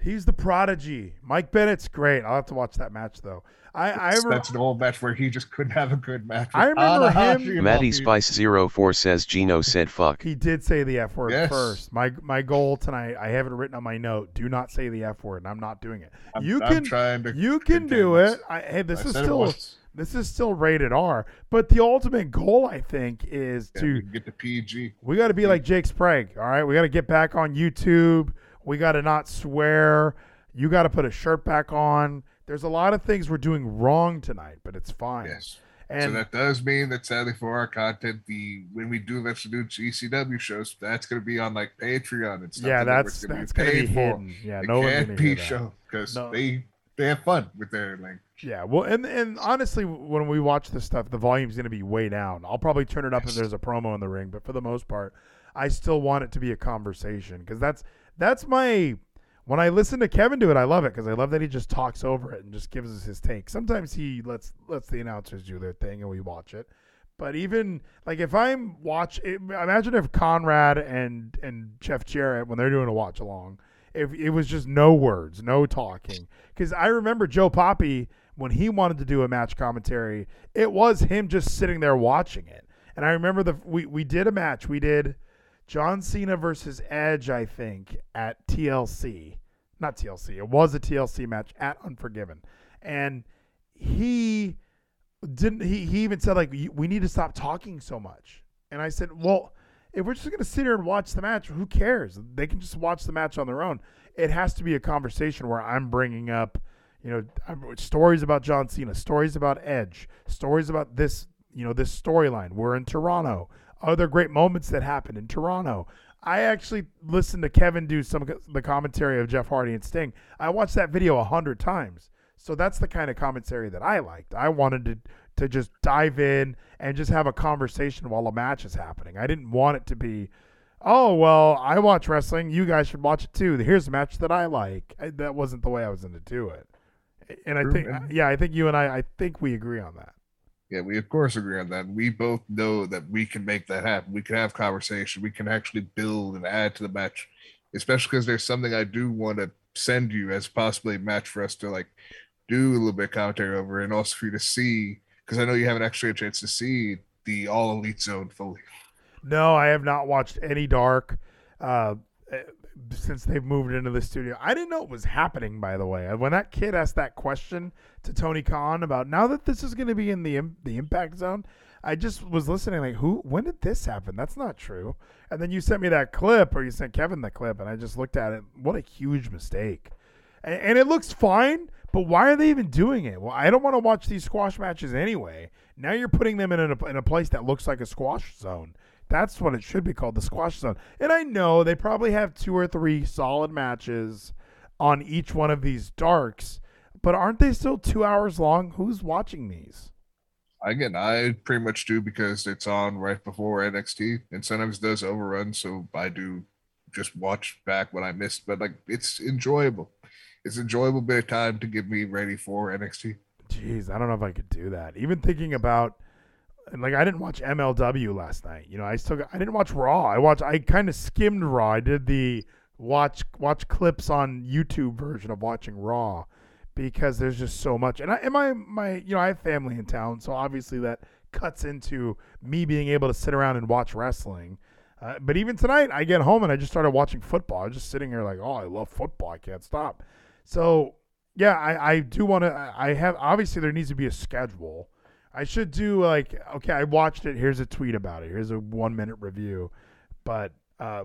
He's the prodigy. Mike Bennett's great. I'll have to watch that match though. I I, That's, re- that's an old match where he just couldn't have a good match. I remember uh, him- [LAUGHS] Tanahashi and Matty Spice 04 says Geno said fuck. he did say the F word Yes. first. My my goal tonight, I have it written on my note. Do not say the F word, and I'm not doing it. I'm- you I'm can trying to you can do contain it. I, hey, this I is still once. this is still rated R. But the ultimate goal, I think, is Yeah, to get the PG. We got to be like Jake Sprague. All right, we got to get back on YouTube. We got to not swear. You got to put a shirt back on. There's a lot of things we're doing wrong tonight, but it's fine. Yes. And so that does mean that sadly for our content, the when we do eventually do GCW shows, that's going to be on like Patreon and stuff. yeah, that that's gonna that's gonna be paid for. hidden. Yeah, It no can't be show because No. they they have fun with their like Yeah, well, and and honestly, when we watch this stuff, the volume's going to be way down. I'll probably turn it up if there's a promo in the ring, but for the most part, I still want it to be a conversation because that's that's my when I listen to Kevin do it, I love it because I love that he just talks over it and just gives us his take. Sometimes he lets lets the announcers do their thing and we watch it. But even like if I'm watch, imagine if Conrad and and Jeff Jarrett when they're doing a watch along, if it was just no words, no talking. Because I remember Joe Poppy when he wanted to do a match commentary, it was him just sitting there watching it. And I remember the we we did a match. We did John Cena versus Edge, I think, at TLC. Not TLC. It was a TLC match at Unforgiven. And he didn't he, he even said like we need to stop talking so much. And I said, "Well, if we're just going to sit here and watch the match, who cares? They can just watch the match on their own. It has to be a conversation where I'm bringing up, you know, stories about John Cena, stories about Edge, stories about this, you know, this storyline. We're in Toronto other great moments that happened in Toronto. I actually listened to Kevin do some of the commentary of Jeff Hardy and Sting. I watched that video a hundred times. So that's the kind of commentary that I liked. I wanted to to just dive in and just have a conversation while a match is happening. I didn't want it to be, oh well, I watch wrestling. You guys should watch it too. Here's a match that I like. I, that wasn't the way I was going to do it. And I think, yeah, I think you and I, I think we agree on that. Yeah, we of course agree on that. We both know that we can make that happen. We can have conversation. We can actually build and add to the match, especially because there's something I do want to send you as possibly a match for us to like do a little bit commentary over, and also for you to see because I know you haven't actually had a chance to see the All Elite Zone fully. No, I have not watched any Dark. Uh, since they've moved into the studio. I didn't know it was happening, by the way. When that kid asked that question to Tony Khan about now that this is going to be in the the impact zone, I just was listening like, who? When did this happen? That's not true. And then you sent me that clip, or you sent Kevin the clip, and I just looked at it. What a huge mistake! And, and it looks fine, but why are they even doing it? Well, I don't want to watch these squash matches anyway. Now you're putting them in a, in a place that looks like a squash zone. That's what it should be called, the squash zone. And I know they probably have two or three solid matches on each one of these darks, but aren't they still two hours long? Who's watching these? Again, I pretty much do because it's on right before NXT, and sometimes it does overrun, so I do just watch back what I missed. But like, it's enjoyable. It's enjoyable bit of time to get me ready for NXT. Jeez, I don't know if I could do that. Even thinking about like I didn't watch MLW last night. You know, I still I didn't watch Raw. I watched I kind of skimmed Raw. I did the watch watch clips on YouTube version of watching Raw because there's just so much. And I and my my you know I have family in town, so obviously that cuts into me being able to sit around and watch wrestling. Uh, but even tonight, I get home and I just started watching football. I was just sitting here like, oh, I love football. I can't stop. So yeah, I, I do want to. I have obviously there needs to be a schedule I should do like okay, I watched it. Here's a tweet about it. Here's a one minute review, but uh,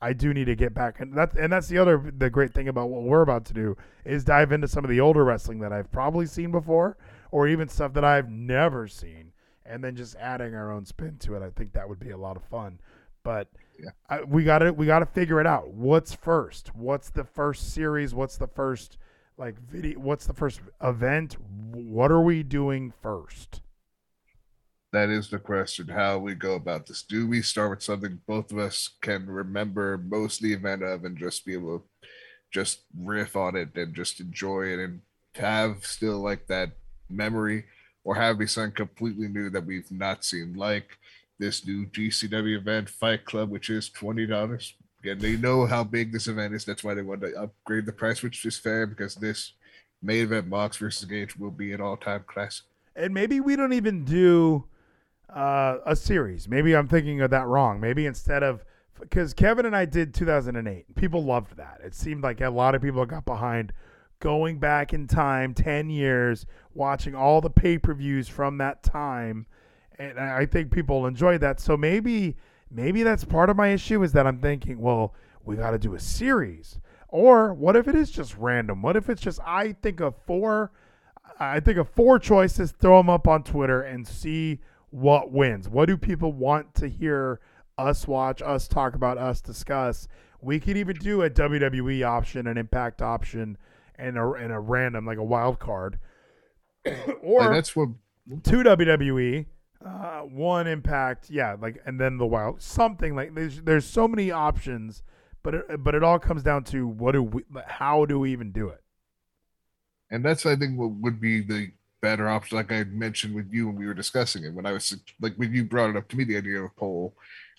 I do need to get back, and that's and that's the other the great thing about what we're about to do is dive into some of the older wrestling that I've probably seen before, or even stuff that I've never seen, and then just adding our own spin to it. I think that would be a lot of fun. But yeah. I, we got to we got to figure it out. What's first? What's the first series? What's the first like video? What's the first event? What are we doing first? That is the question. How we go about this. Do we start with something both of us can remember most the event of and just be able to just riff on it and just enjoy it and have still like that memory? Or have be something completely new that we've not seen? Like this new gcw event fight club which is $20 again they know how big this event is. That's why they want to upgrade the price which is fair because this main event mox versus gage will be an all-time classic. And maybe we don't even do uh, a series. Maybe I'm thinking of that wrong. Maybe instead of because Kevin and I did 2008, people loved that. It seemed like a lot of people got behind going back in time 10 years, watching all the pay per views from that time, and I think people enjoyed that. So maybe maybe that's part of my issue is that I'm thinking, well, we got to do a series. Or what if it is just random? What if it's just I think of four I think of four choices, throw them up on Twitter and see what wins. What do people want to hear us watch, us talk about, us discuss? We could even do a WWE option, an Impact option, and a and a random like a wild card, [COUGHS] or and that's what two WWE, uh, one Impact, yeah, like and then the wild something like there's there's so many options. But it, but it all comes down to what do we, how do we even do it? And that's I think what would be the better option, like I mentioned with you when we were discussing it. When I was like when you brought it up to me, the idea of a poll.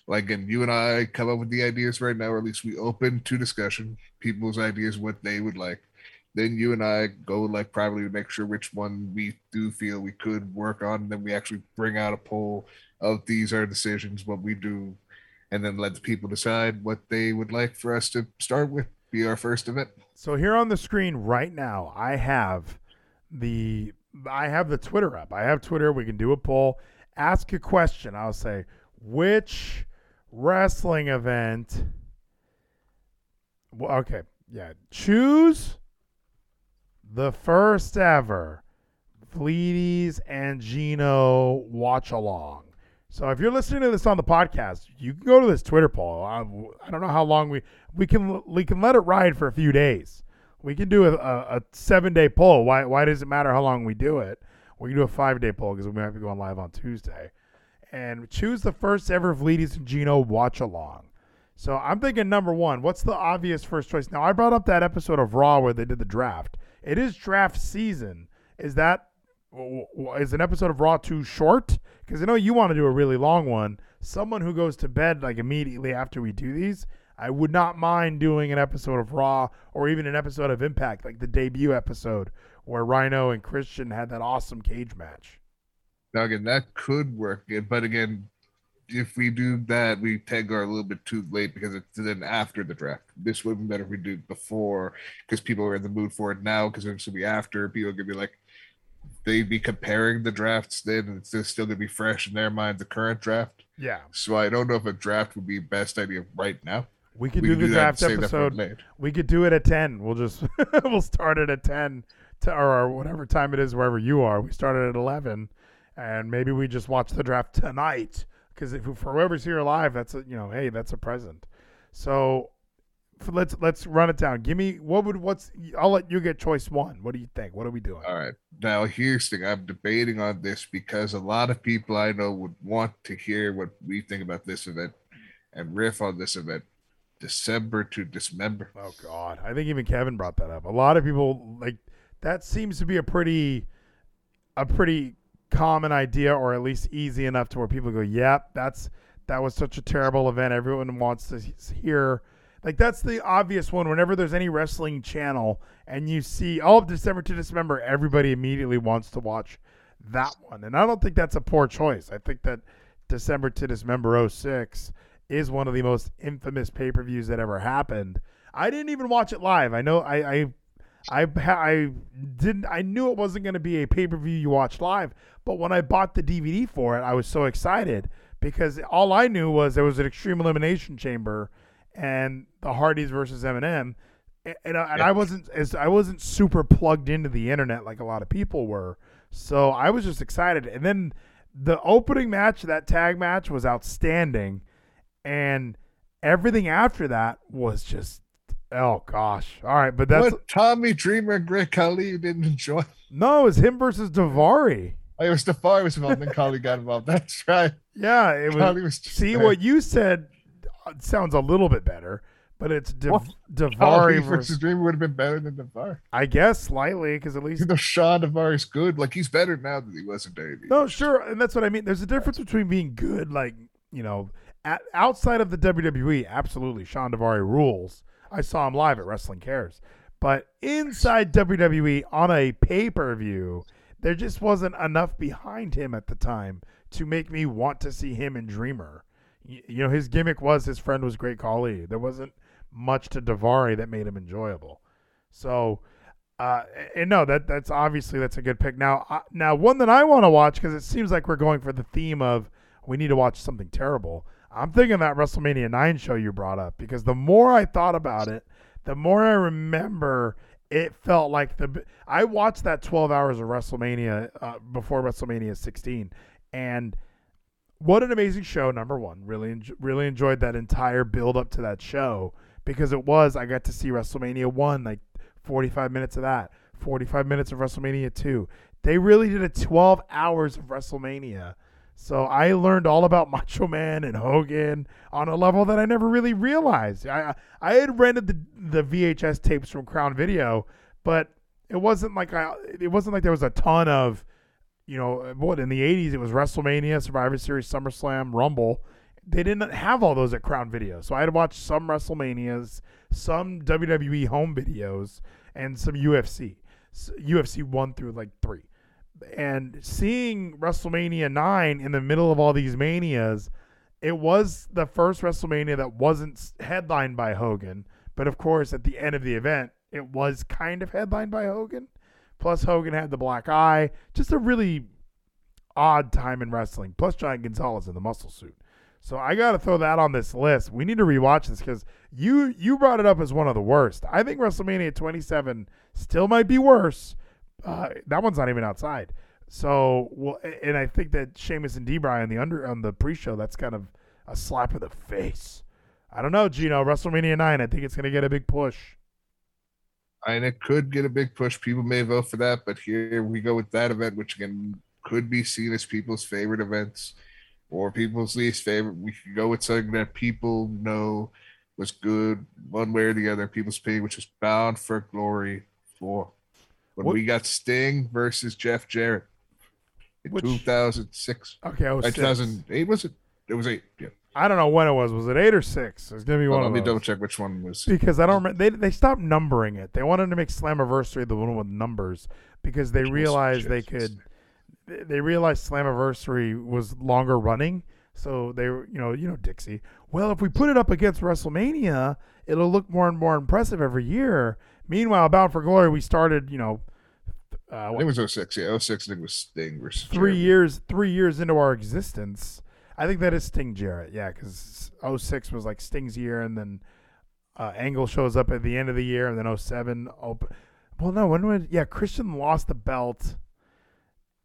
Like, and you and I come up with the ideas right now, or at least we open to discussion people's ideas, what they would like. Then you and I go like privately to make sure which one we do feel we could work on. And then we actually bring out a poll of these are decisions, what we do, and then let the people decide what they would like for us to start with, be our first event. So here on the screen right now, I have the I have the Twitter up. I have Twitter. We can do a poll. Ask a question. I'll say which wrestling event. Well, okay, yeah. Choose the first ever Vleeties and Geno watch along. So if you're listening to this on the podcast, you can go to this Twitter poll. I, I don't know how long we we can we can let it ride for a few days. We can do a, a, seven day poll. Why why does it matter how long we do it? We can do a five day poll because we might be going live on Tuesday. And choose the first ever Vleeties and Geno watch along. So I'm thinking number one, what's the obvious first choice? Now I brought up that episode of Raw where they did the draft. It is draft season. Is that is an episode of Raw too short? Because I know you want to do a really long one. Someone who goes to bed like immediately after we do these, I would not mind doing an episode of Raw or even an episode of Impact, like the debut episode where Rhino and Christian had that awesome cage match. Now again, that could work, eh, but again, if we do that, we tag our a little bit too late because it's then after the draft. This would be better if we do it before because people are in the mood for it now because it's gonna be after. People are gonna be like, they'd be comparing the drafts then it's still gonna be fresh in their mind the current draft. Yeah. So I don't know if a draft would be best idea right now. We could we do the do draft episode. We could do it at ten. We'll just [LAUGHS] we'll start it at ten to or whatever time it is wherever you are. We started at eleven, and maybe we just watch the draft tonight because if for whoever's here live, that's a you know hey that's a present. So let's let's run it down. Give me what would what's I'll let you get choice one. What do you think? What are we doing? All right. Now here's the thing. I'm debating on this because a lot of people I know would want to hear what we think about this event and riff on this event. December to dismember. Oh God. I think even Kevin brought that up. A lot of people like that seems to be a pretty a pretty common idea or at least easy enough to where people go, Yep, that's that was such a terrible event. Everyone wants to hear like that's the obvious one. Whenever there's any wrestling channel and you see all oh, of December to December, everybody immediately wants to watch that one. And I don't think that's a poor choice. I think that December to Dismember 06 is one of the most infamous pay per views that ever happened. I didn't even watch it live. I know I I I, I didn't I knew it wasn't going to be a pay per view you watched live, but when I bought the DVD for it, I was so excited because all I knew was there was an Extreme Elimination Chamber and the Hardys versus MNM, and, and, I, and I wasn't as I wasn't super plugged into the internet like a lot of people were, so I was just excited. And then the opening match, that tag match, was outstanding, and everything after that was just oh gosh. All right, but that's what, Tommy Dreamer and Great Khali didn't enjoy. No, it was him versus Daivari. Oh, it was Daivari was involved, and Khali got involved. That's right. Yeah, it was. was see what you said uh, sounds a little bit better, but it's Div- well, Daivari versus Dreamer would have been better than Daivari. I guess slightly because at least you know Shawn Daivari's good. Like he's better now than he was in WWE. No, sure, and that's what I mean. There's a difference between being good, like you know, at, outside of the WWE. Absolutely, Shawn Daivari rules. I saw him live at Wrestling Cares, but inside WWE on a pay per view, there just wasn't enough behind him at the time to make me want to see him and Dreamer you know, his gimmick was his friend was Great Khali. There wasn't much to Daivari that made him enjoyable. So, uh, and no, that that's obviously that's a good pick. Now, uh, now one that I want to watch because it seems like we're going for the theme of we need to watch something terrible. I'm thinking that WrestleMania nine show you brought up because the more I thought about it, the more I remember it felt like the I watched that 12 hours of WrestleMania uh, before WrestleMania 16 and what an amazing show! Number one, really, en- really enjoyed that entire build up to that show because it was. I got to see WrestleMania one, like forty five minutes of that, forty five minutes of WrestleMania two. They really did a twelve hours of WrestleMania So I learned all about [LAUGHS] Macho Man and Hogan on a level that I never really realized. I I had rented the the VHS tapes from Crown Video, but it wasn't like I it wasn't like there was a ton of you know what in the 80s it was WrestleMania, Survivor Series, SummerSlam, Rumble. They didn't have all those at Crown Video. So I had to watch some WrestleManias, some WWE home videos and some UFC. UFC 1 through like 3 and seeing WrestleMania 9 in the middle of all these manias, it was the first WrestleMania that wasn't headlined by Hogan. But of course, at the end of the event, it was kind of headlined by Hogan. Plus, Hogan had the black eye. Just a really odd time in wrestling. Plus, Giant Gonzalez in the muscle suit. So I got to throw that on this list. We need to rewatch this because you you brought it up as one of the worst. I think WrestleMania 27 still might be worse. Uh, that one's not even outside. So well, and I think that Sheamus and D-Bry on the under on the pre-show that's kind of a slap in the face. I don't know, Geno. WrestleMania 9. I think it's going to get a big push. And it could get a big push. People may vote for that, but here we go with that event, which again could be seen as people's favorite events or people's least favorite. We could go with something that people know was good one way or the other, people's opinion, which is bound for glory for when What- we got Sting versus Jeff Jarrett in Which- 2006. Okay, Uh, six. 2008 was it? It was eight. Yeah. I don't know when it was. Was it eight or six? It's gonna be one let me double check which one was. because I don't remember. They they stopped numbering it. They wanted to make Slammiversary the one with numbers because they realized they could. they- They realized Slammiversary was longer running, so they were you know you know Dixie. Well, if we put it up against WrestleMania, it'll look more and more impressive every year. Meanwhile, Bound for Glory, we started you know. Uh, I think it was 06. Yeah, 06 I think it was Sting versus three Jarrett. years three years into our existence. I think that is Sting Jarrett, yeah, because 06 was like Sting's year, and then uh, Angle shows up at the end of the year, and then 07 op- Well, no, when would yeah Christian lost the belt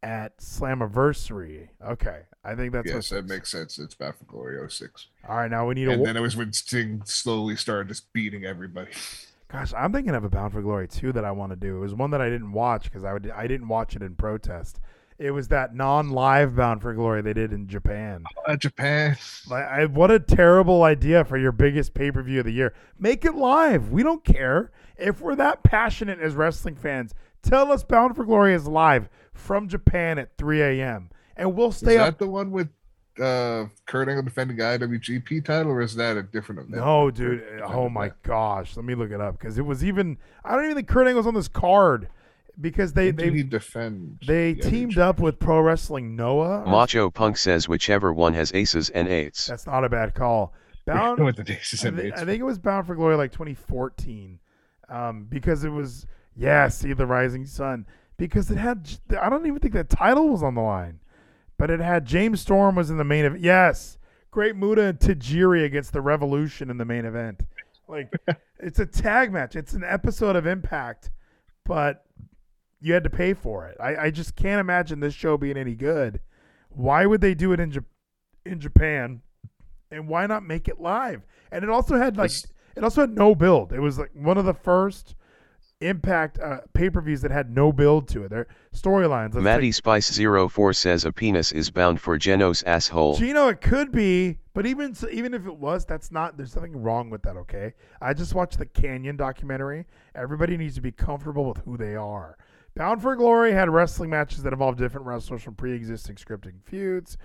at Slammiversary? Okay, I think that's Yes, 06. that makes sense. It's Bound for Glory 06. All right, now we need a. And then it was when Sting slowly started just beating everybody. [LAUGHS] Gosh, I'm thinking of a Bound for Glory too that I want to do. It was one that I didn't watch because I would I didn't watch it in protest. It was that non-live Bound for Glory they did in Japan. Uh, Japan. Like, I, what a terrible idea for your biggest pay per view of the year. Make it live. We don't care. If we're that passionate as wrestling fans, tell us Bound for Glory is live from Japan at 3 a.m. And we'll Is stay that up. the one with uh, Kurt Angle defending the IWGP title, or is that a different event? No, dude. Oh, my gosh. Let me look it up because it was even. I don't even think Kurt Angle was on this card because they, When he they, defend? they the teamed IWGP? up with Pro Wrestling Noah. or- Macho Punk says whichever one has aces and eights. That's not a bad call. Bound, [LAUGHS] with the Daces I, and Eights. I think it was Bound for Glory like 2014, um, because it was yeah, see the rising sun because it had I don't even think that title was on the line, but it had James Storm was in the main event. Yes, Great Muta and Tajiri against the Revolution in the main event. Like [LAUGHS] it's a tag match. It's an episode of Impact, but you had to pay for it. I, I just can't imagine this show being any good. Why would they do it in Jap- in Japan? and why not make it live? And it also had like it also had no build. It was like one of the first Impact uh, pay per views that had no build to it. Their storylines. Matty take- Spice 04 says a penis is bound for Genos asshole. Geno, it could be, but even so, even if it was, that's not. There's nothing wrong with that. Okay, I just watched the Kanyon documentary. Everybody needs to be comfortable with who they are. Bound for Glory had wrestling matches that involved different wrestlers from pre-existing scripting feuds,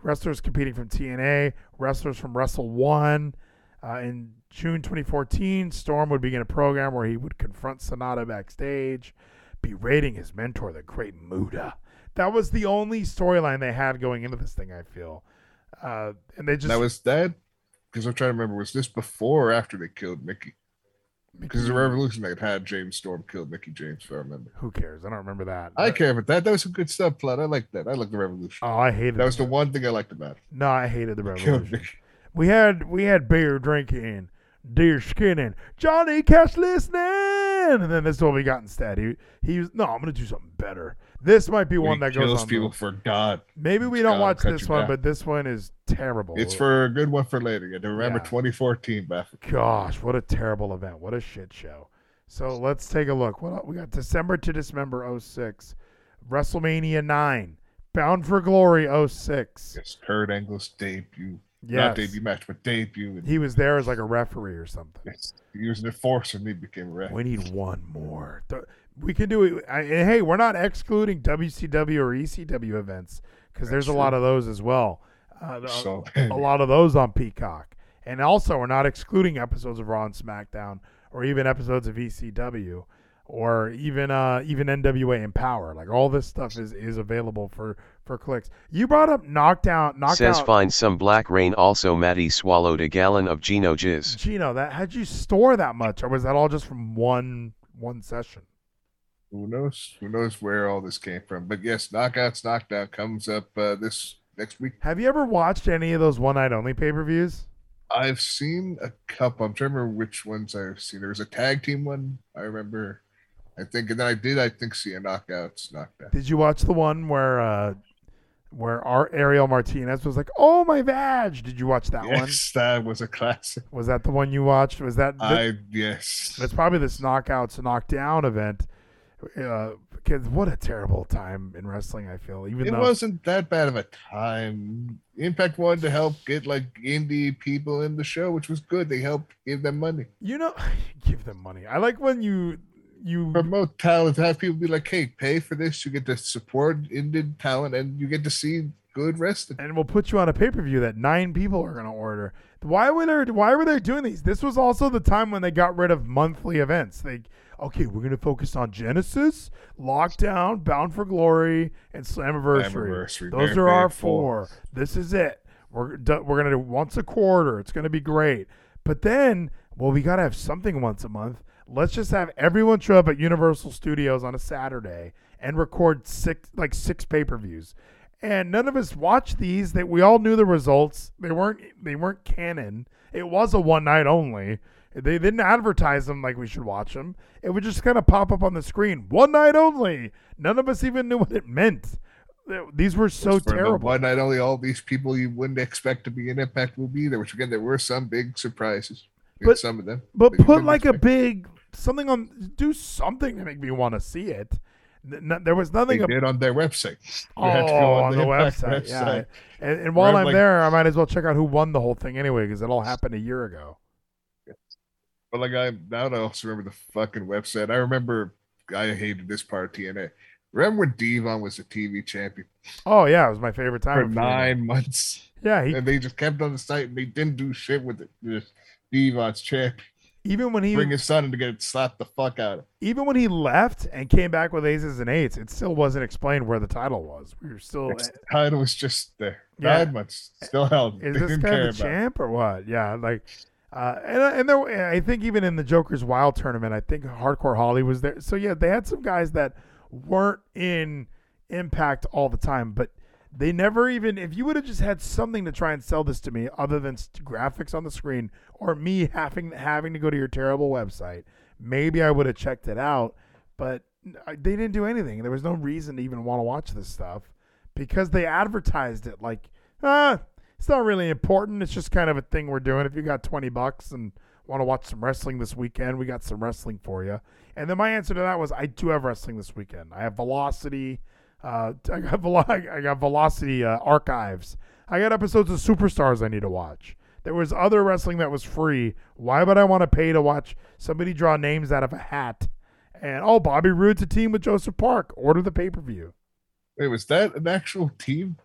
wrestlers competing from TNA, wrestlers from Wrestle One. Uh, in June 2014, Storm would begin a program where he would confront Sanada backstage, berating his mentor, the Great Muta. That was the only storyline they had going into this thing. I feel, uh, and they just That was that because I'm trying to remember. Was this before or after they killed Mickey? Because the Revolution they had James Storm killed Mickey James, if I remember. who cares? I don't remember that. I care about that. That was some good subplot. I like that. I like the Revolution. Oh, I hated that was the the one thing I liked about it. No, I hated the [LAUGHS] revolution. We had we had beer drinking, deer skinning, Johnny Cash listening, and then this is what we got instead. He he was no, I'm gonna do something better. This might be one that goes kills on. people for God. Maybe we don't watch this one, back. but this one is terrible. It's for a good one for later. You remember Yeah. 2014 Baffle. Gosh, what a terrible event. What a shit show. So let's take a look. What we got December to Dismember 06. WrestleMania 9. Bound for Glory 06. Yes, Kurt Angle's debut. Yes. Not debut match, but debut. And He was there as like a referee or something. yes, he was an enforcer and he became a ref. We need one more. We can do it. I, hey, we're not excluding WCW or ECW events because there's a lot of those as well. Uh, So [LAUGHS] a lot of those on Peacock. And also, we're not excluding episodes of Raw and SmackDown or even episodes of ECW or even uh, even NWA Empower. Like all this stuff is, is available for, for clicks. You brought up Knockdown. Knockdown. Says find some black rain also Matty swallowed a gallon of Geno jizz. Geno, that how'd you store that much, or was that all just from one one session? who knows? Who knows where all this came from? But yes, knockouts, knockdown comes up uh, this next week. Have you ever watched any of those one night only pay per views? I've seen a couple. I'm trying to remember which ones I've seen. There was a tag team one. I remember. I think, and then I did. I think see a knockouts, knockdown. Did you watch the one where uh where our Ariel Martinez was like, "Oh my vag"? Did you watch that one? Yes, that was a classic. Was that the one you watched? Was that? I yes. That's probably this knockouts knockdown event. Uh, kids, what a terrible time in wrestling. I feel even It though wasn't that bad of a time. Impact wanted to help get like indie people in the show, which was good. They helped give them money, you know, [LAUGHS] give them money. I like when you you promote talent, have people be like, "Hey, pay for this. You get to support indie talent, and you get to see good wrestling." and we'll put you on a pay per view that nine people are going to order. Why were they? Why were they doing these? This was also the time when they got rid of monthly events. They okay, we're going to focus on Genesis, Lockdown, Bound for Glory, and Slammiversary. Slammiversary, Those very are our four. This is it. We're we're going to do once a quarter. It's going to be great. But then, well, we got to have something once a month. Let's just have everyone show up at Universal Studios on a Saturday and record six like six pay per views and none of us watched these. That we all knew the results. They weren't they weren't canon. It was a one night only. They didn't advertise them like we should watch them. It would just kind of pop up on the screen. One night only. None of us even knew what it meant. These were so terrible. One night only, all these people you wouldn't expect to be in Impact will be there. Which again, there were some big surprises. But- some of them, but put like a big something on do something to make me want to see it there was nothing They ab- did on their website. [LAUGHS] You Oh, had to go oh, on the Impact website, yeah. And, and while I'm like- there, I might as well check out who won the whole thing anyway, because it all happened a year ago. But like I now I also remember the fucking website. I remember I hated this part of TNA. Remember when Devon was the TV champion Oh yeah, it was my favorite time. for TNA. nine months, Yeah, he, and they just kept on the site and they didn't do shit with it. Just Devon's champion. Even when he Bring his son to get slapped the fuck out of. even when he left and came back with aces and eights, it still wasn't explained where the title was. We were still. His title was just there. Yeah. Nine months, still held. Is [LAUGHS] They this guy the it. champ or what? Yeah, like, uh, and and there, I think even in the Joker's Wild tournament, I think Hardcore Holly was there. So yeah, they had some guys that weren't in Impact all the time, but they never even. If you would have just had something to try and sell this to me, other than graphics on the screen or me having having to go to your terrible website, maybe I would have checked it out. But they didn't do anything. There was no reason to even want to watch this stuff because they advertised it like, ah, it's not really important. It's just kind of a thing we're doing. If you got 20 bucks and want to watch some wrestling this weekend, we got some wrestling for you. And then my answer to that was, I do have wrestling this weekend. I have Velocity. Uh, [LAUGHS] I got Velo- I got Velocity uh, archives. I got episodes of Superstars I need to watch. There was other wrestling that was free. Why would I want to pay to watch somebody draw names out of a hat? And oh, Bobby Roode's a team with Joseph Park. Order the pay per view. Wait, was that an actual team?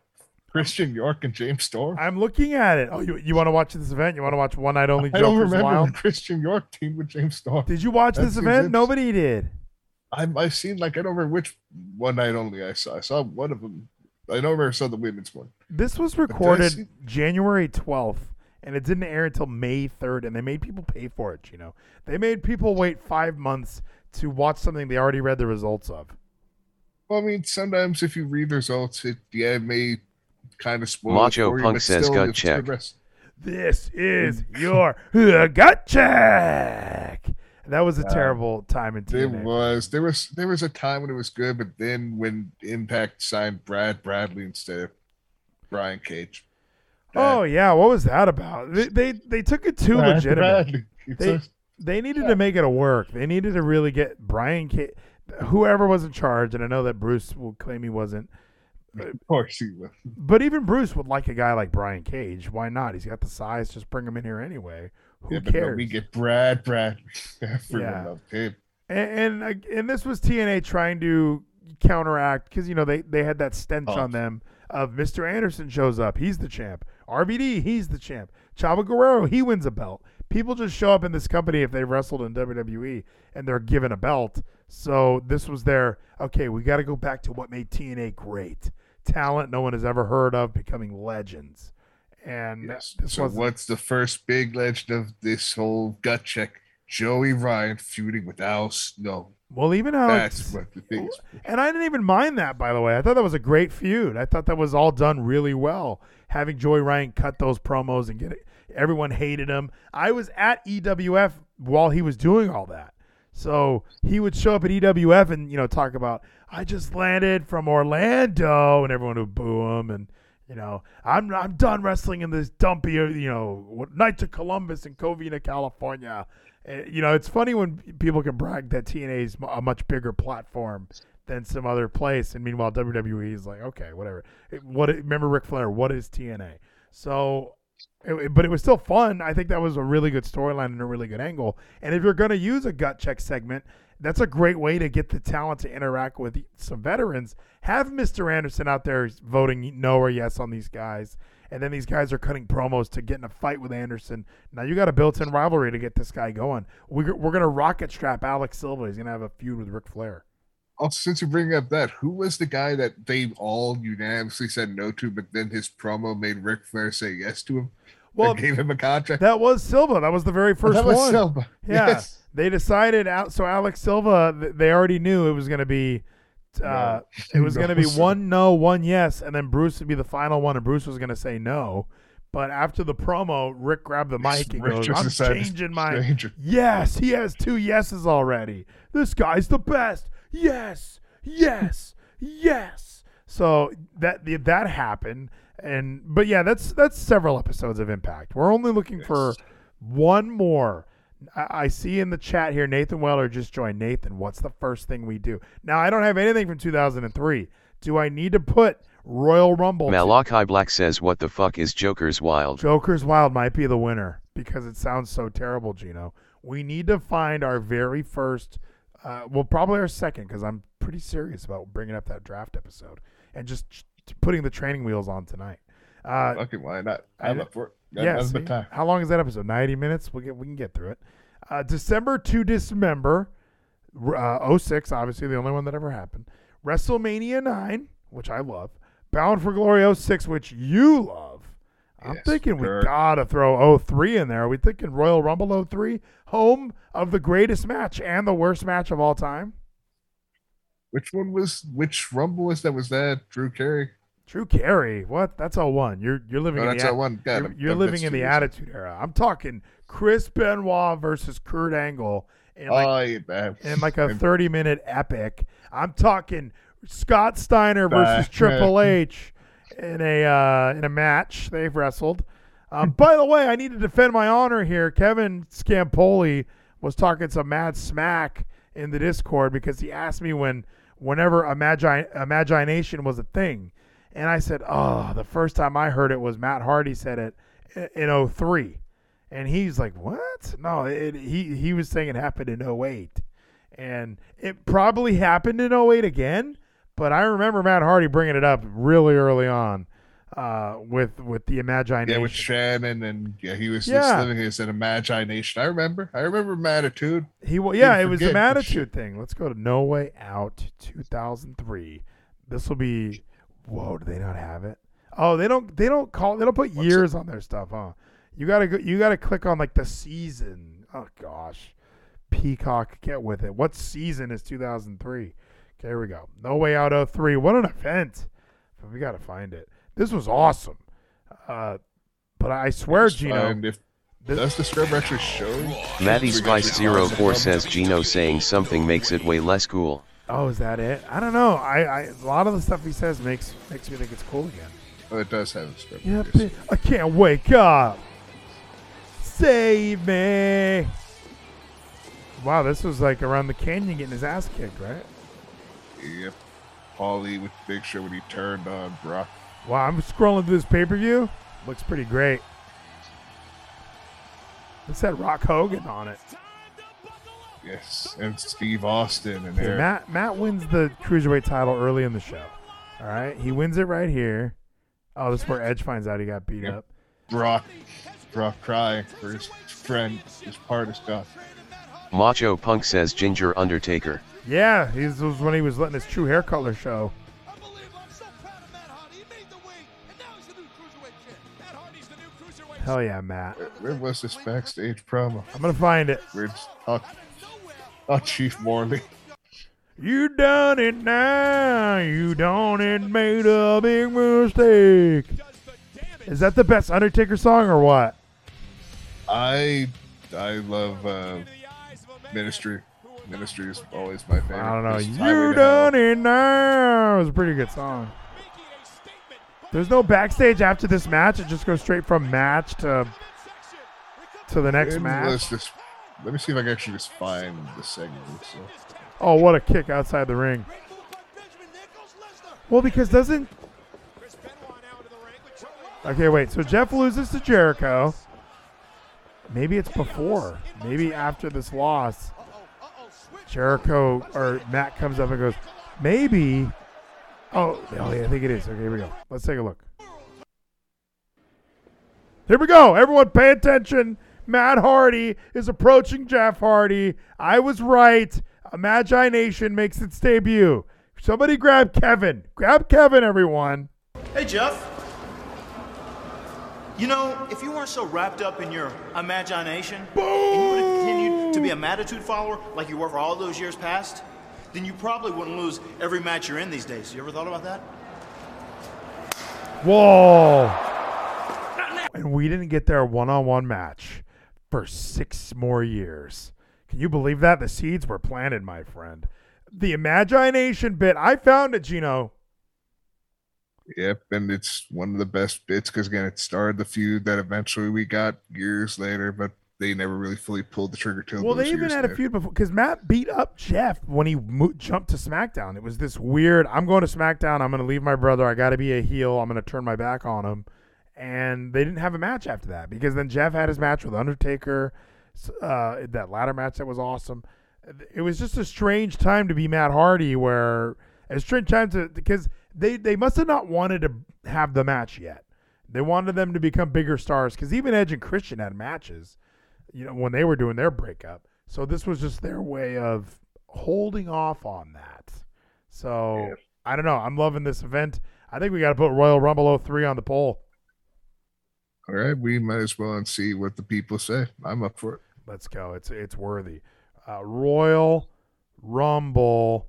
Christian York and James Storm? I'm looking at it. Oh, you, you want to watch this event? You want to watch One Night Only I don't remember Wild? the Christian York team with James Storm. Did you watch That this event? Nobody did. I'm, I've seen like I don't remember which one night only I saw. I saw one of them. I don't remember saw the women's one. This was recorded see- January 12th, and it didn't air until May 3rd, and they made people pay for it, you know. They made people wait five months to watch something they already read the results of. Well, I mean, sometimes if you read the results, it yeah it may kind of spoil. it Macho for Punk but says still, gut check. This is your [LAUGHS] gut check. That was a terrible time in TNA. was there was there was a time when it was good, but then when Impact signed Brad Bradley instead of Brian Cage. Oh yeah, what was that about? They they, they took it too Brad legitimate. Bradley. They a- they needed to make it a work. They needed to really get Brian Cage, Whoever was in charge, and I know that Bruce will claim he wasn't. Uh, of course he will. But even Bruce would like a guy like Brian Cage. Why not? He's got the size. Just bring him in here anyway. Who yeah, cares? we get Brad Brad. Everyone Yeah. loved him. and, and uh, and this was TNA trying to counteract because you know they they had that stench Oh. on them of Mr. Anderson shows up, he's the champ. RVD, he's the champ. Chavo Guerrero, he wins a belt. People just show up in this company if they've wrestled in WWE and they're given a belt. So this was their okay. We got to go back to what made TNA great. Talent no one has ever heard of becoming legends. And Yes. So what's the first big legend of this whole gut check? Joey Ryan feuding with Al Snow. well, even Alex. That's what the thing is. And I didn't even mind that, by the way. I thought that was a great feud. I thought that was all done really well. Having Joey Ryan cut those promos and get it, everyone hated him. I was at EWF while he was doing all that. So he would show up at EWF and, you know, talk about, I just landed from Orlando, and everyone would boo him. And, you know, I'm, I'm done wrestling in this dumpy, uh, you know, Knights of Columbus in Covina, California. Uh, You know, it's funny when people can brag that TNA is a much bigger platform than some other place, and meanwhile WWE is like, okay, whatever. It, what remember Ric Flair? What is TNA? So, it- but it was still fun. I think that was a really good storyline and a really good angle. And if you're to use a gut check segment, that's a great way to get the talent to interact with some veterans. Have Mr. Anderson out there voting no or yes on these guys. And then these guys are cutting promos to get in a fight with Anderson. Now you got a built-in rivalry to get this guy going. We're, we're going to rocket strap Alex Silva. He's going to have a feud with Ric Flair. Also, since you bring up that, who was the guy that they all unanimously said no to, but then his promo made Ric Flair say yes to him? Well, and gave him a contract. that was Silva. That was the very first that was one. Silva. Yeah, Yes. They decided out. So Alex Silva, they already knew it was going to be, uh, No. [LAUGHS] it was going to be one no, one yes, and then Bruce would be the final one, and Bruce was going to say no. But after the promo, Rick grabbed the mic and Rick goes, "I'm changing my yes." He has two yeses already. This guy's the best. Yes, yes, yes. So that that happened, and but yeah, that's that's several episodes of Impact. We're only looking for one more. I, I see in the chat here, Nathan Weller just joined. Nathan, what's the first thing we do? Now, I don't have anything from 2003. Do I need to put Royal Rumble? to- Malachi Black says what the fuck is Joker's Wild? Joker's Wild might be the winner because it sounds so terrible, Geno. We need to find our very first, uh, well, probably our second, because I'm pretty serious about bringing up that draft episode and just ch- putting the training wheels on tonight. Uh, Fucking why not? I I'm did- up for it. Yeah, see? how long is that episode? 90 minutes? We'll get, we can get through it. Uh, December to Dismember, uh, 06, obviously the only one that ever happened. WrestleMania 9, which I love. Bound for Glory 06, which you love. I'm Yes, thinking we sure. gotta throw 03 in there. Are we thinking Royal Rumble 03? Home of the greatest match and the worst match of all time? Which one was which Rumble was that? Was that Drew Carey? Drew Carey. What? That's all 01. You're you're living Oh, in that's the that one. God, you're, you're living in the. Attitude Era. I'm talking Chris Benoit versus Kurt Angle in like oh, yeah, in like a [LAUGHS] 30 minute epic. I'm talking Scott Steiner versus. Triple H in a uh, in a match they've wrestled. Um, [LAUGHS] by the way, I need to defend my honor here. Kevin Scampoli was talking some mad smack in the Discord because he asked me when whenever a Magi Imagination was a thing. And I said, "Oh, the first time I heard it was Matt Hardy said it in- in 03." And he's like, "What? No, it, he he was saying it happened in 08." And it probably happened in 08 again, but I remember Matt Hardy bringing it up really early on uh, with with the Imagination. Yeah, with Shannon and yeah, he was Yeah. just living his an imagination. I remember. I remember Mattitude. He wa- yeah, it was the forget the attitude thing. Let's go to No Way Out 2003. This will be. Whoa, do they not have it? Oh, they don't. They don't call. They don't put What's years on their stuff, huh? You gotta go. You gotta click on like the season. Oh gosh, Peacock, get with it. What season is 2003? Okay, here we go. No Way Out of 03. What an event! But we gotta find it. This was awesome. Uh, but I swear, Geno. If this- does the scrub actually show? Matty Spice 04 says Geno saying something makes it way less cool. Oh, is that it? I don't know. I, I a lot of the stuff he says makes makes me think it's cool again. Oh, it does have a. Yeah, Yes. I can't wake up. Save me. Wow, this was like around the canyon getting his ass kicked, right? Yep. Paulie with Big Show when he turned on Brock. Wow, I'm scrolling through this pay per view. Looks pretty great. It said Rock Hogan on it. Yes, and Steve Austin and Okay, Eric. Matt Matt wins the cruiserweight title early in the show. All right, he wins it right here. Oh, this is where Edge finds out he got beat Yep. up. Brock, Brock crying for his friend, his part is gone. Macho Punk says Ginger Undertaker. Yeah, this was when he was letting his true hair color show. Hell yeah, Matt. Where was this backstage promo? I'm gonna find it. Where's oh, oh Chief Morley? You done it now. You done it. Made a big mistake. Is that the best Undertaker song or what? I I love uh, Ministry. Ministry is always my favorite. I don't know. You done it now. It was a pretty good song. There's no backstage after this match. It just goes straight from match to to the next match. Let's just let me see if I can actually just find the segment. So. Oh, what a kick outside the ring. Well, because doesn't. Okay, wait. So Jeff loses to Jericho. Maybe it's before. Maybe after this loss, Jericho or Matt comes up and goes, maybe. Oh, oh yeah, I think it is. Okay, here we go. Let's take a look. Here we go. Everyone pay attention. Matt Hardy is approaching Jeff Hardy. I was right. A Magi Nation makes its debut. Somebody grab Kevin. Grab Kevin, everyone. Hey, Jeff. You know, if you weren't so wrapped up in your imagination, and you would have continued to be a Mattitude follower like you were for all those years past, then you probably wouldn't lose every match you're in these days. You ever thought about that? Whoa. And we didn't get their one on one match for six more years. Can you believe that? The seeds were planted, my friend. The Imagination bit, I found it, Geno. Yep, and it's one of the best bits because again, it started the feud that eventually we got years later, but they never really fully pulled the trigger till Well, they even had a feud before because Matt beat up Jeff when he mo- jumped to SmackDown. It was this weird. I'm going to SmackDown. I'm going to leave my brother. I got to be a heel. I'm going to turn my back on him. And they didn't have a match after that because then Jeff had his match with Undertaker. Uh, that ladder match that was awesome. It was just a strange time to be Matt Hardy, where a strange time to because they they must have not wanted to have the match yet. They wanted them to become bigger stars because even Edge and Christian had matches you know, when they were doing their breakup. So this was just their way of holding off on that. So. I don't know. I'm loving this event. I think we got to put Royal Rumble 03 on the poll. All right, we might as well and see what the people say. I'm up for it. Let's go. It's it's worthy. Uh, Royal Rumble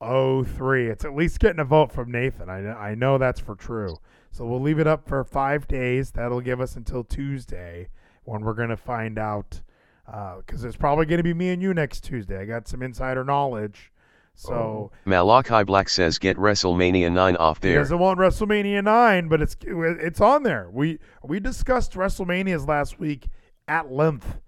03. It's at least getting a vote from Nathan. I I know that's for true. So we'll leave it up for five days. That'll give us until Tuesday when we're to find out. Because it's probably going to be me and you next Tuesday. I got some insider knowledge. So Malachi Black says get WrestleMania 9 off there. he there. doesn't want WrestleMania nine, but it's it's on there. We we discussed WrestleManias last week at length,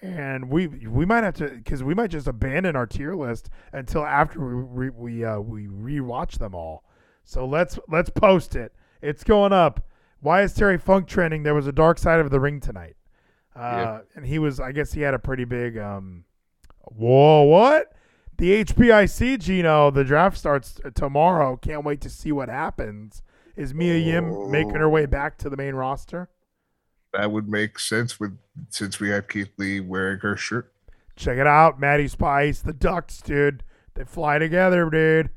and we we might have to because we might just abandon our tier list until after we we we, uh, we rewatch them all. So let's let's post it. It's going up. Why is Terry Funk trending? There was a dark side of the ring tonight, uh, Yeah. and he was. I guess he had a pretty big. um Whoa! What? The HPIC, Geno. The draft starts tomorrow. Can't wait to see what happens. Is Mia Yim making her way back to the main roster? That would make sense with since we had Keith Lee wearing her shirt. Check it out, Maddie Spice, the Ducks, dude. They fly together, dude.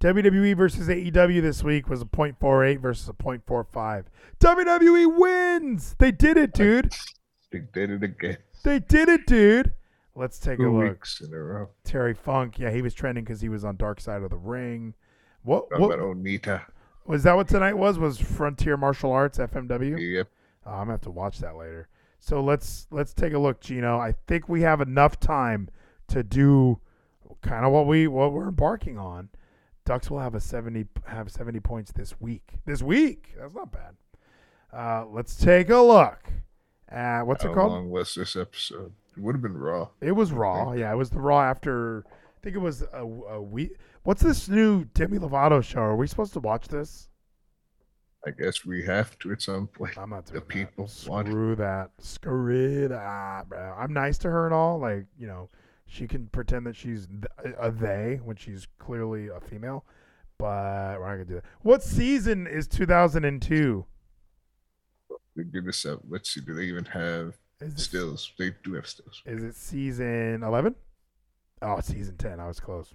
WWE versus AEW this week was a .48 versus a .45. WWE wins. They did it, dude. [LAUGHS] They did it again. They did it, dude. Let's take a look. weeks in a row. Terry Funk, yeah, he was trending because he was on Dark Side of the Ring. What, Talking what about Onita. was that? What tonight was? Was Frontier Martial Arts FMW? Yep. Oh, I'm gonna have to watch that later. So let's let's take a look, Geno. I think we have enough time to do kind of what we what we're embarking on. Ducks will have a seventy have seventy points this week. This week, that's not bad. Uh, let's take a look. Uh, what's How it called? long was this episode? It would have been Raw. It was Raw. Yeah, it was the Raw after I think it was a, a week. What's this new Demi Lovato show? Are we supposed to watch this? I guess we have to at some point. I'm not the doing people that. want Screw that. Screw that, ah, bro. I'm nice to her and all. Like, you know, she can pretend that she's th- a they when she's clearly a female. But we're not gonna do that. What season is 2002? Give us a let's see. Do they even have Is it, stills? They do have stills. is it season 11? Oh, season 10. I was close.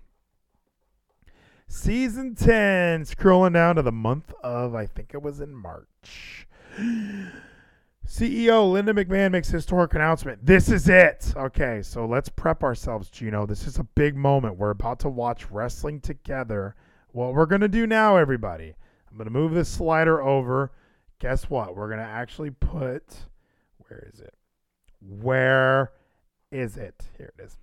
Season 10, scrolling down to the month of, I think it was in March. [GASPS] CEO Linda McMahon makes historic announcement. This is it. Okay, so let's prep ourselves, Geno. This is a big moment. We're about to watch wrestling together. What we're going to do now, everybody, I'm going to move this slider over. Guess what? We're going to actually put, where is it? Where is it? Here it is.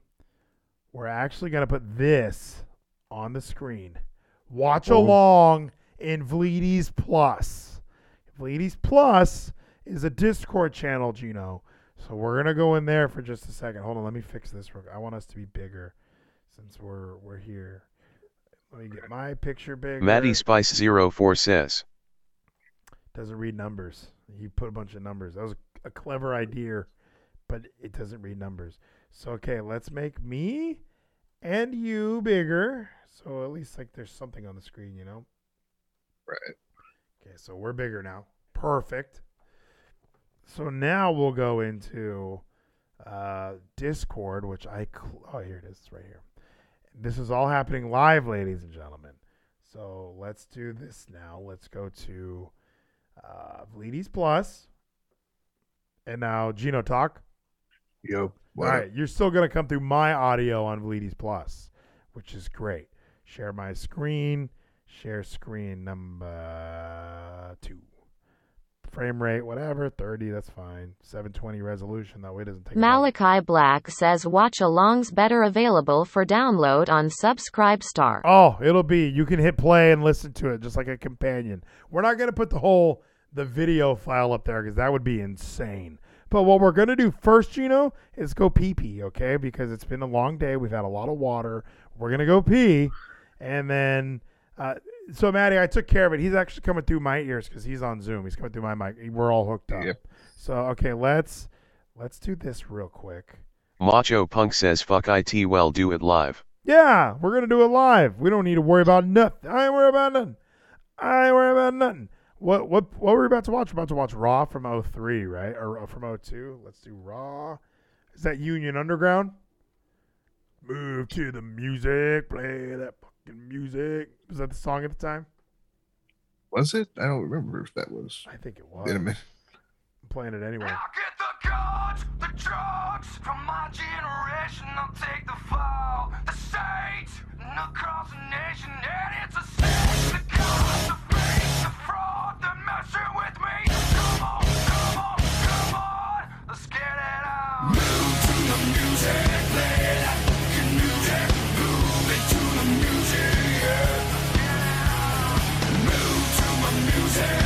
We're actually going to put this on the screen. Watch Oh. along in Vleeties Plus. Vleeties Plus is a Discord channel, Geno. So we're gonna go in there for just a second. Hold on, let me fix this. real- I want us to be bigger since we're we're here. Let me get my picture big. Maddie Spice 04 says. doesn't read numbers. He put a bunch of numbers. That was a clever idea, but it doesn't read numbers. So okay, let's make me and you bigger. So at least like there's something on the screen, you know. Right. Okay, so we're bigger now. Perfect. So now we'll go into uh, Discord, which I cl- oh here it is, it's right here. This is all happening live, ladies and gentlemen. So let's do this now. Let's go to uh, Vleeties Plus, and now Geno talk. Yo. All What right, you're still gonna come through my audio on Vleeties Plus, which is great. Share my screen. Share screen number two. Frame rate, whatever, 30, that's fine. 720 resolution, that way it doesn't take. long. Malachi Black says watch alongs better available for download on Subscribe Star. Oh, it'll be. You can hit play and listen to it just like a companion. We're not going to put the whole the video file up there because that would be insane. But what we're going to do first, Geno, is go pee pee, okay? Because it's been a long day. We've had a lot of water. We're going to go pee. And then, uh, so Maddie, I took care of it. He's actually coming through my ears because he's on Zoom. He's coming through my mic. We're all hooked up. Yep. So, okay, let's let's do this real quick. Macho Punk says fuck it well do it live. Yeah, we're gonna do it live. We don't need to worry about nothing. I ain't worry about nothing. I ain't worry about nothing. What what what were we about to watch? We're about to watch Raw from 03, right? Or uh, from 02. Let's do Raw. Is that Union Underground? Move to the music, play that fucking music. Was that the song at the time? was it? I don't remember if that was. I think it was. In a minute. I'm playing it anyway. I'll get the guns, the drugs from my generation. I'll take the fall, the states, and across the nation. And it's a sin, the cost, the with me. Come on, come on, come on, let's get it on. Move to the music, music. Move to the music, yeah. Move to my music,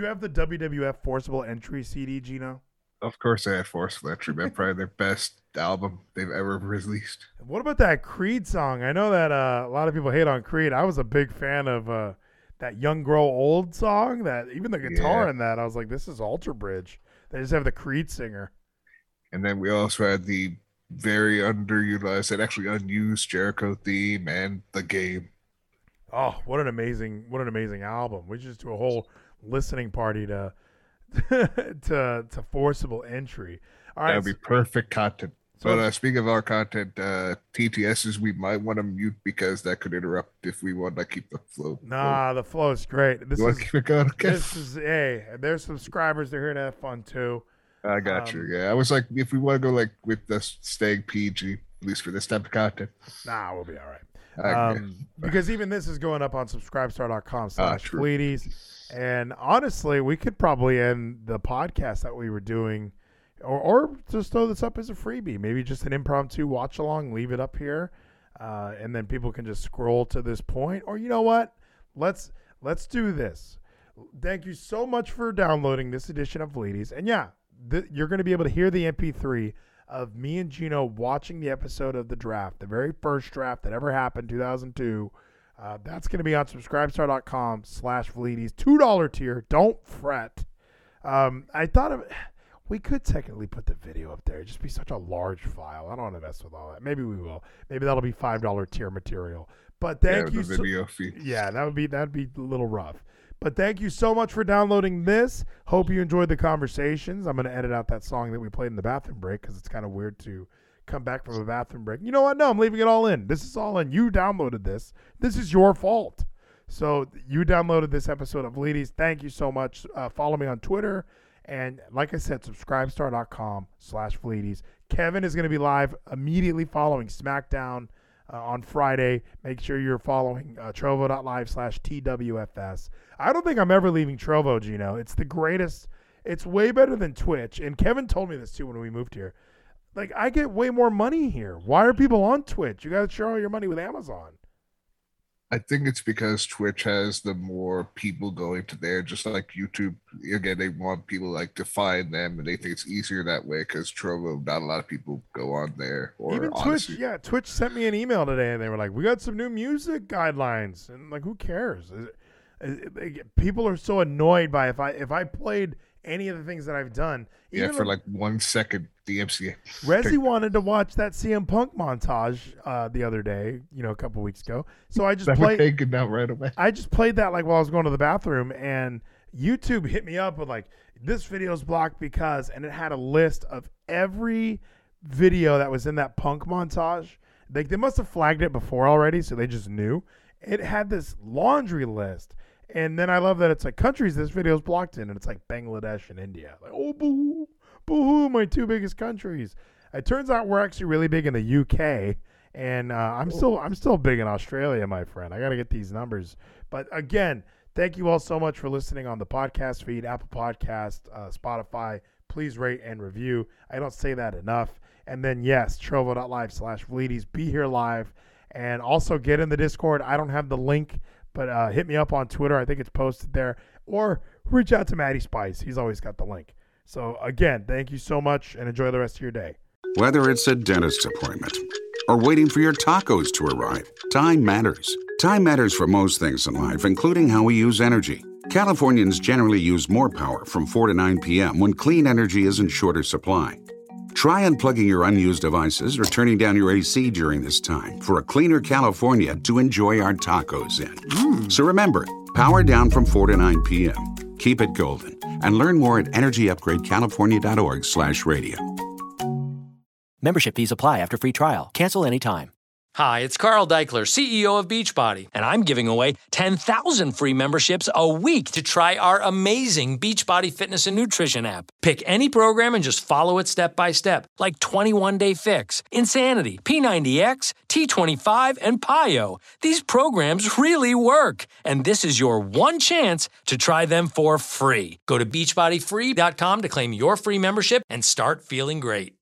you have the WWF Forcible Entry CD, Geno? Of course, I had Forcible Entry, man. Probably their best album they've ever released. What about that Creed song? I know that uh, a lot of people hate on Creed. I was a big fan of uh, that Young Grow Old song. That even the guitar Yeah. in that, I was like, this is Alter Bridge. They just have the Creed singer. And then we also had the very underutilized and actually unused Jericho theme and the game. Oh, what an amazing, what an amazing album. We just do a whole listening party to [LAUGHS] to to Forcible Entry. All right, That would be perfect content. but uh, speaking of our content, uh, TTSs we might want to mute because that could interrupt if we want to keep the flow. Nah, the flow is great. This You wanna is keep it going? Okay. this is hey, there's subscribers. They're here to have fun too. I got Um, you. Yeah, I was like, if we want to go like with the staying PG, at least for this type of content. Nah, we'll be all right. Um, [LAUGHS] because even this is going up on subscribestar.com slash Ah, true. Vleeties. And honestly, we could probably end the podcast that we were doing or, or just throw this up as a freebie. Maybe just an impromptu watch along, leave it up here. Uh, and then people can just scroll to this point. Or you know what? Let's let's do this. Thank you so much for downloading this edition of Vleeties. And yeah, th- you're going to be able to hear the MP3 of me and Geno watching the episode of the draft, the very first draft that ever happened, 2002. Uh, that's going to be on subscribestar.com slash Vleeties. $2 tier. Don't fret. Um, I thought of we could technically put the video up there. It'd just be such a large file. I don't want to mess with all that. Maybe we will. Maybe that'll be $5 tier material. But thank yeah, you the so- video feed. yeah, that would be that'd be a little rough. But thank you so much for downloading this. Hope you enjoyed the conversations. I'm going to edit out that song that we played in the bathroom break because it's kind of weird to come back from a bathroom break. You know what? No, I'm leaving it all in. This is all in. You downloaded this. This is your fault. So you downloaded this episode of Vleeties. Thank you so much. Uh, follow me on Twitter. And like I said, subscribestar.com slash Vleeties. Kevin is going to be live immediately following SmackDown uh, on Friday. Make sure you're following uh, trovo.live slash TWFS. I don't think I'm ever leaving Trovo, Geno. It's the greatest. It's way better than Twitch. And Kevin told me this too when we moved here. Like, I get way more money here. Why are people on Twitch? You got to share all your money with Amazon. I think it's because Twitch has the more people going to there, just like YouTube. Again, they want people like to find them, and they think it's easier that way because Trovo, not a lot of people go on there. Or Even Odysee. Twitch, yeah, Twitch sent me an email today, and they were like, "We got some new music guidelines," and like, who cares? Is it- is it- people are so annoyed by if I if I played any of the things that I've done. Yeah, for though- like one second, DMCA. Resi wanted to watch that CM Punk montage uh, the other day, you know, a couple weeks ago. So I just That played. taken out right away. I just played that like while I was going to the bathroom, and YouTube hit me up with like this video's blocked because, and it had a list of every video that was in that punk montage. Like they must have flagged it before already, so they just knew. It had this laundry list, and then I love that it's like countries this video is blocked in, and it's like Bangladesh and India. Like oh boo, boo hoo, my two biggest countries. It turns out we're actually really big in the UK, and uh, I'm still I'm still big in Australia, my friend. I got to get these numbers. But again, thank you all so much for listening on the podcast feed, Apple Podcast, uh, Spotify. Please rate and review. I don't say that enough. And then yes, trovo.live slash Vleeties. Be here live. And also get in the Discord. I don't have the link, but uh, hit me up on Twitter. I think it's posted there. Or reach out to Matty Spice. He's always got the link. So again, thank you so much and enjoy the rest of your day. Whether it's a dentist appointment, or waiting for your tacos to arrive. Time matters. Time matters for most things in life, including how we use energy. Californians generally use more power from 4 to 9 p.m. when clean energy is in shorter supply. Try unplugging your unused devices or turning down your AC during this time for a cleaner California to enjoy our tacos in. Hmm. So remember, power down from 4 to 9 p.m. Keep it golden and learn more at energyupgradecalifornia.org slash radio. Membership fees apply after free trial. Cancel anytime. Hi, it's Carl Daikeler, CEO of Beachbody, and I'm giving away 10,000 free memberships a week to try our amazing Beachbody fitness and nutrition app. Pick any program and just follow it step by step, like 21 Day Fix, Insanity, P90X, T25, and PiYo. These programs really work, and this is your one chance to try them for free. Go to beachbodyfree.com to claim your free membership and start feeling great.